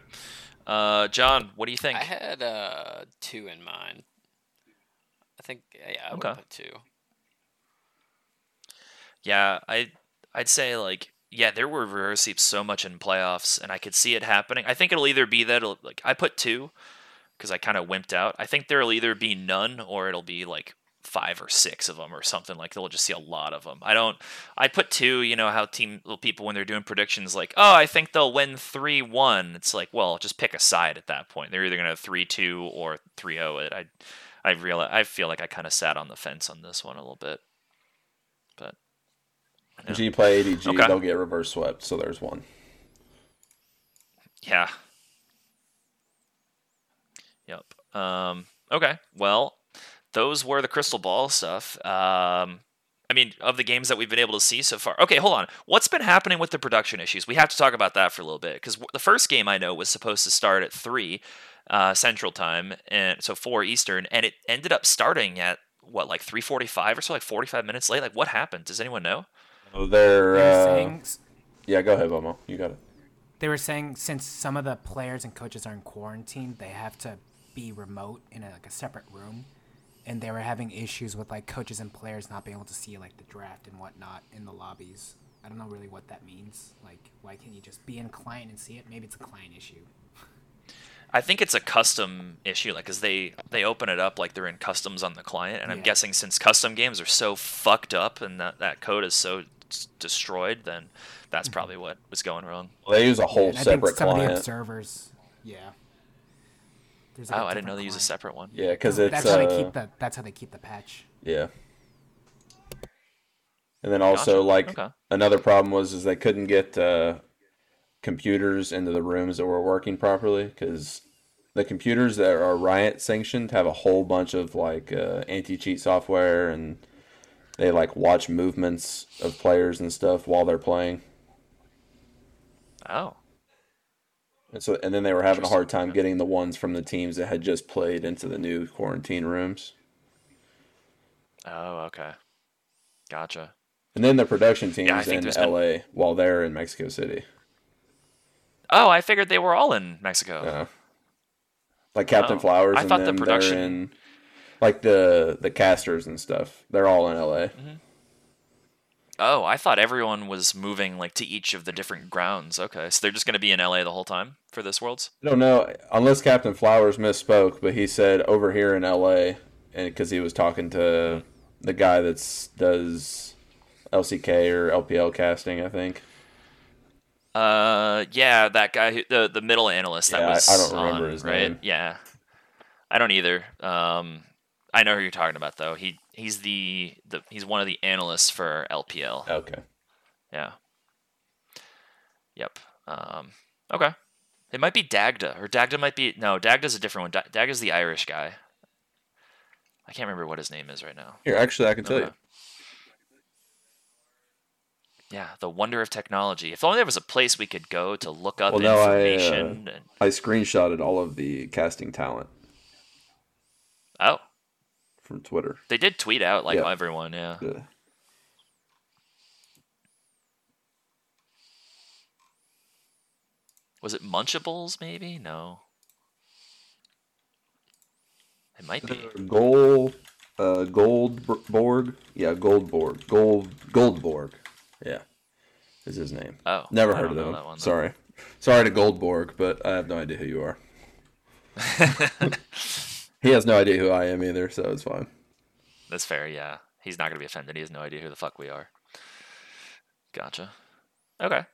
Uh, John, what do you think? I had uh, two in mind. I think yeah, I would Okay. put two. Yeah, I I'd say like yeah, there were reverse sweeps so much in playoffs, and I could see it happening. I think it'll either be that it'll, like I put two because I kind of wimped out. I think there'll either be none or it'll be like five or six of them or something like they'll just see a lot of them. I don't. I put two. You know how team people when they're doing predictions like oh I think they'll win three one. It's like well just pick a side at that point. They're either gonna three two or three zero it. I I realize I feel like I kind of sat on the fence on this one a little bit, but. Yeah. G play ADG, Okay. they'll get reverse swept. So there's one. Yeah. Yep. Um, okay. Well, those were the crystal ball stuff. Um, I mean, of the games that we've been able to see so far. Okay, hold on. What's been happening with the production issues? We have to talk about that for a little bit because the first game I know was supposed to start at three uh, Central Time, and so four Eastern, and it ended up starting at what, like three forty-five or so, like forty-five minutes late. Like, what happened? Does anyone know? Oh, they're. They were Uh, saying yeah, go ahead, Bomo. You got it. they were saying since some of the players and coaches are in quarantine, they have to be remote in a, like a separate room, and they were having issues with like coaches and players not being able to see like the draft and whatnot in the lobbies. I don't know really what that means. Like, why can't you just be in client and see it? Maybe it's a client issue. I think it's a custom issue, like, cause they they open it up like they're in customs on the client, and I'm guessing since custom games are so fucked up and that that code is so destroyed, then that's mm-hmm. probably what was going wrong. Well, they use a whole And I separate think some of the client. observers, yeah. There's, like, Oh, a I didn't know different they use a separate one. Yeah, because it's. That's how they uh, keep the. That's how they keep the patch. Yeah. And then also Gotcha. like Okay. another problem was is they couldn't get uh, computers into the rooms that were working properly because the computers that are Riot sanctioned have a whole bunch of like uh, anti-cheat software and they like watch movements of players and stuff while they're playing. Oh, And so and then they were having a hard time getting the ones from the teams that had just played into the new quarantine rooms. oh, okay, gotcha. And then the production teams think in there's been- LA while they're in Mexico City. Oh, I figured they were all in Mexico. Yeah. Like Captain Oh, Flowers I thought the production- in like the the casters and stuff. They're all in LA. Mm-hmm. Oh, I thought everyone was moving like to each of the different grounds. Okay, so they're just gonna be in LA the whole time for this Worlds. I don't know unless Captain Flowers misspoke, but he said over here in LA and because he was talking to the guy that's does LCK or LPL casting, I think. Uh, yeah, that guy, who, the the middle analyst that Yeah, I- was. I don't remember on, his right? name. Yeah, I don't either. Um, I know who you're talking about though. He he's the the he's one of the analysts for LPL. Okay. Yeah. Yep. Um, okay. It might be Dagda, or Dagda might be no. Dagda's a different one. Dagda's the Irish guy. I can't remember what his name is right now. Here, actually I can tell Okay. you. Yeah, the wonder of technology. If only there was a place we could go to look up Well, no, I, uh, information. and, I screenshotted all of the casting talent oh, from Twitter. they did tweet out like Yeah. everyone. Yeah. Yeah. Was it Munchables? Maybe no. It might be. Gold, uh, Goldborg. Yeah, Goldborg. Gold, Goldborg. Yeah, is his name. Oh, never heard of him. that one. Sorry, sorry to Goldborg, but I have no idea who you are. He has no idea who I am either, so it's fine. That's fair. Yeah, he's not gonna be offended. He has no idea who the fuck we are. Gotcha. Okay.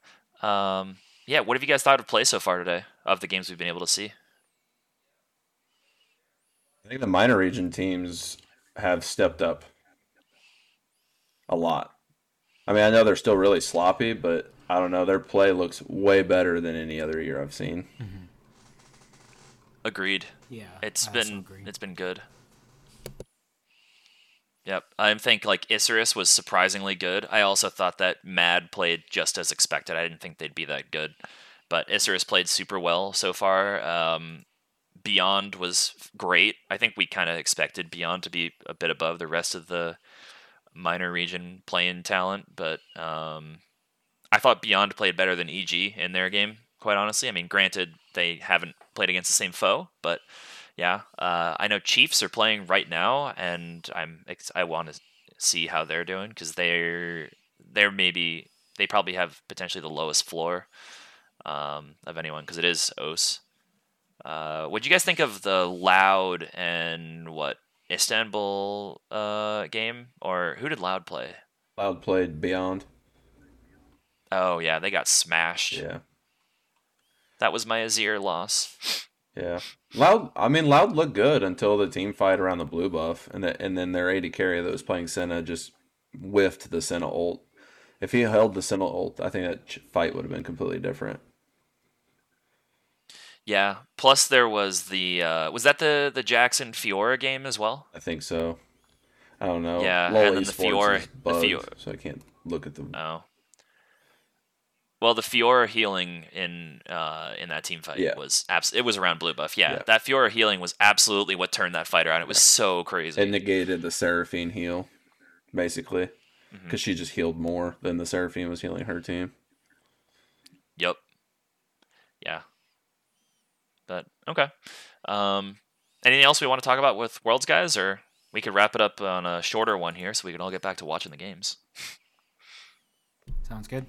Um. Yeah. What have you guys thought of play so far today? Of the games we've been able to see. I think the minor region teams have stepped up a lot. I mean, I know they're still really sloppy, but I don't know. Their play looks way better than any other year I've seen. Agreed. Yeah. It's I been it's been good. Yep, I think like Isurus was surprisingly good. I also thought that Mad played just as expected. I didn't think they'd be that good, but Isurus played super well so far. Um, Beyond was great. I think we kind of expected Beyond to be a bit above the rest of the minor region playing talent, but um, I thought Beyond played better than EG in their game. Quite honestly, I mean, granted they haven't played against the same foe, but yeah, uh, I know Chiefs are playing right now, and I'm ex- I want to see how they're doing because they're they're maybe they probably have potentially the lowest floor um, of anyone because it is OS. Uh, what do you guys think of the Loud and what Istanbul uh, game or who did Loud play? Loud played Beyond. Oh yeah, they got smashed. Yeah. That was my Azir loss. Yeah, Loud. I mean, Loud looked good until the team fight around the blue buff, and the, and then their AD carry that was playing Senna just whiffed the Senna ult. If he held the Senna ult, I think that fight would have been completely different. Yeah. Plus there was the uh, was that the the Jackson Fiora game as well? I think so. I don't know. Yeah, LoL and then the Fiora- the Fiora- so I can't look at the. Oh. Well, the Fiora healing in uh, in that team fight Yeah. was abs- it was around blue buff. Yeah, Yeah. that Fiora healing was absolutely what turned that fight around. It was so crazy. It negated the Seraphine heal, basically, Mm-hmm. because she just healed more than the Seraphine was healing her team. Yep. Yeah. But okay. Um, anything else we want to talk about with Worlds, guys, or we could wrap it up on a shorter one here, so we can all get back to watching the games. Sounds good.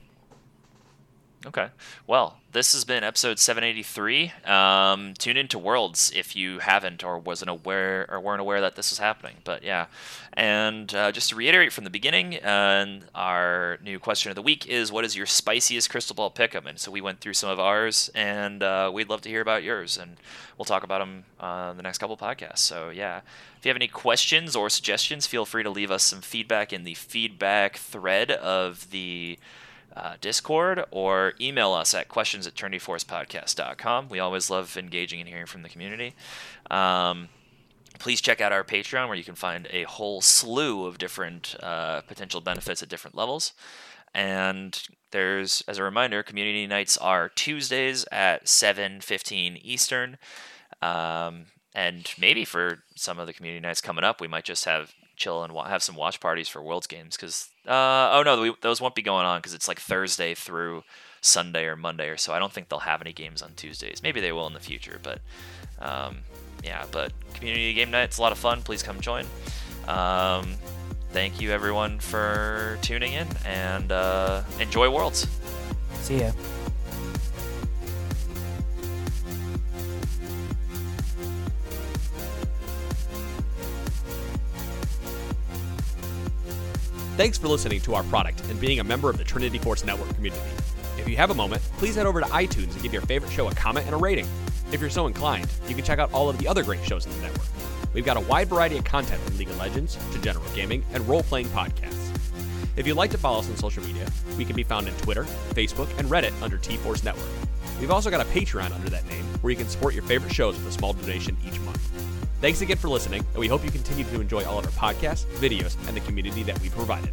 Okay. Well, this has been episode 783. Um, tune into Worlds if you haven't or wasn't aware or weren't aware that this was happening. But yeah. And uh, just to reiterate from the beginning, uh, our new question of the week is what is your spiciest crystal ball pick'em? And so we went through some of ours, and uh, we'd love to hear about yours. And we'll talk about them uh, the next couple podcasts. So yeah. If you have any questions or suggestions, feel free to leave us some feedback in the feedback thread of the uh, Discord or email us at questions at trinityforcepodcast.com. We always love engaging and hearing from the community. Um, please check out our Patreon where you can find a whole slew of different uh, potential benefits at different levels. And there's, as a reminder, community nights are Tuesdays at 7:15 Eastern. Um, and maybe for some of the community nights coming up, we might just have chill and wa- have some watch parties for Worlds games. Because uh, oh no, we, those won't be going on because it's like Thursday through Sunday or Monday or so. I don't think they'll have any games on Tuesdays. Maybe they will in the future, but um, yeah. But community game night, it's a lot of fun. Please come join. Um, thank you everyone for tuning in and uh, enjoy Worlds. See ya. Thanks for listening to our product and being a member of the Trinity Force Network community. If you have a moment, please head over to iTunes and give your favorite show a comment and a rating. If you're so inclined, you can check out all of the other great shows in the network. We've got a wide variety of content from League of Legends to general gaming and role playing podcasts. If you'd like to follow us on social media, we can be found on Twitter, Facebook, and Reddit under T Force Network. We've also got a Patreon under that name where you can support your favorite shows with a small donation each month. Thanks again for listening, and we hope you continue to enjoy all of our podcasts, videos, and the community that we've provided.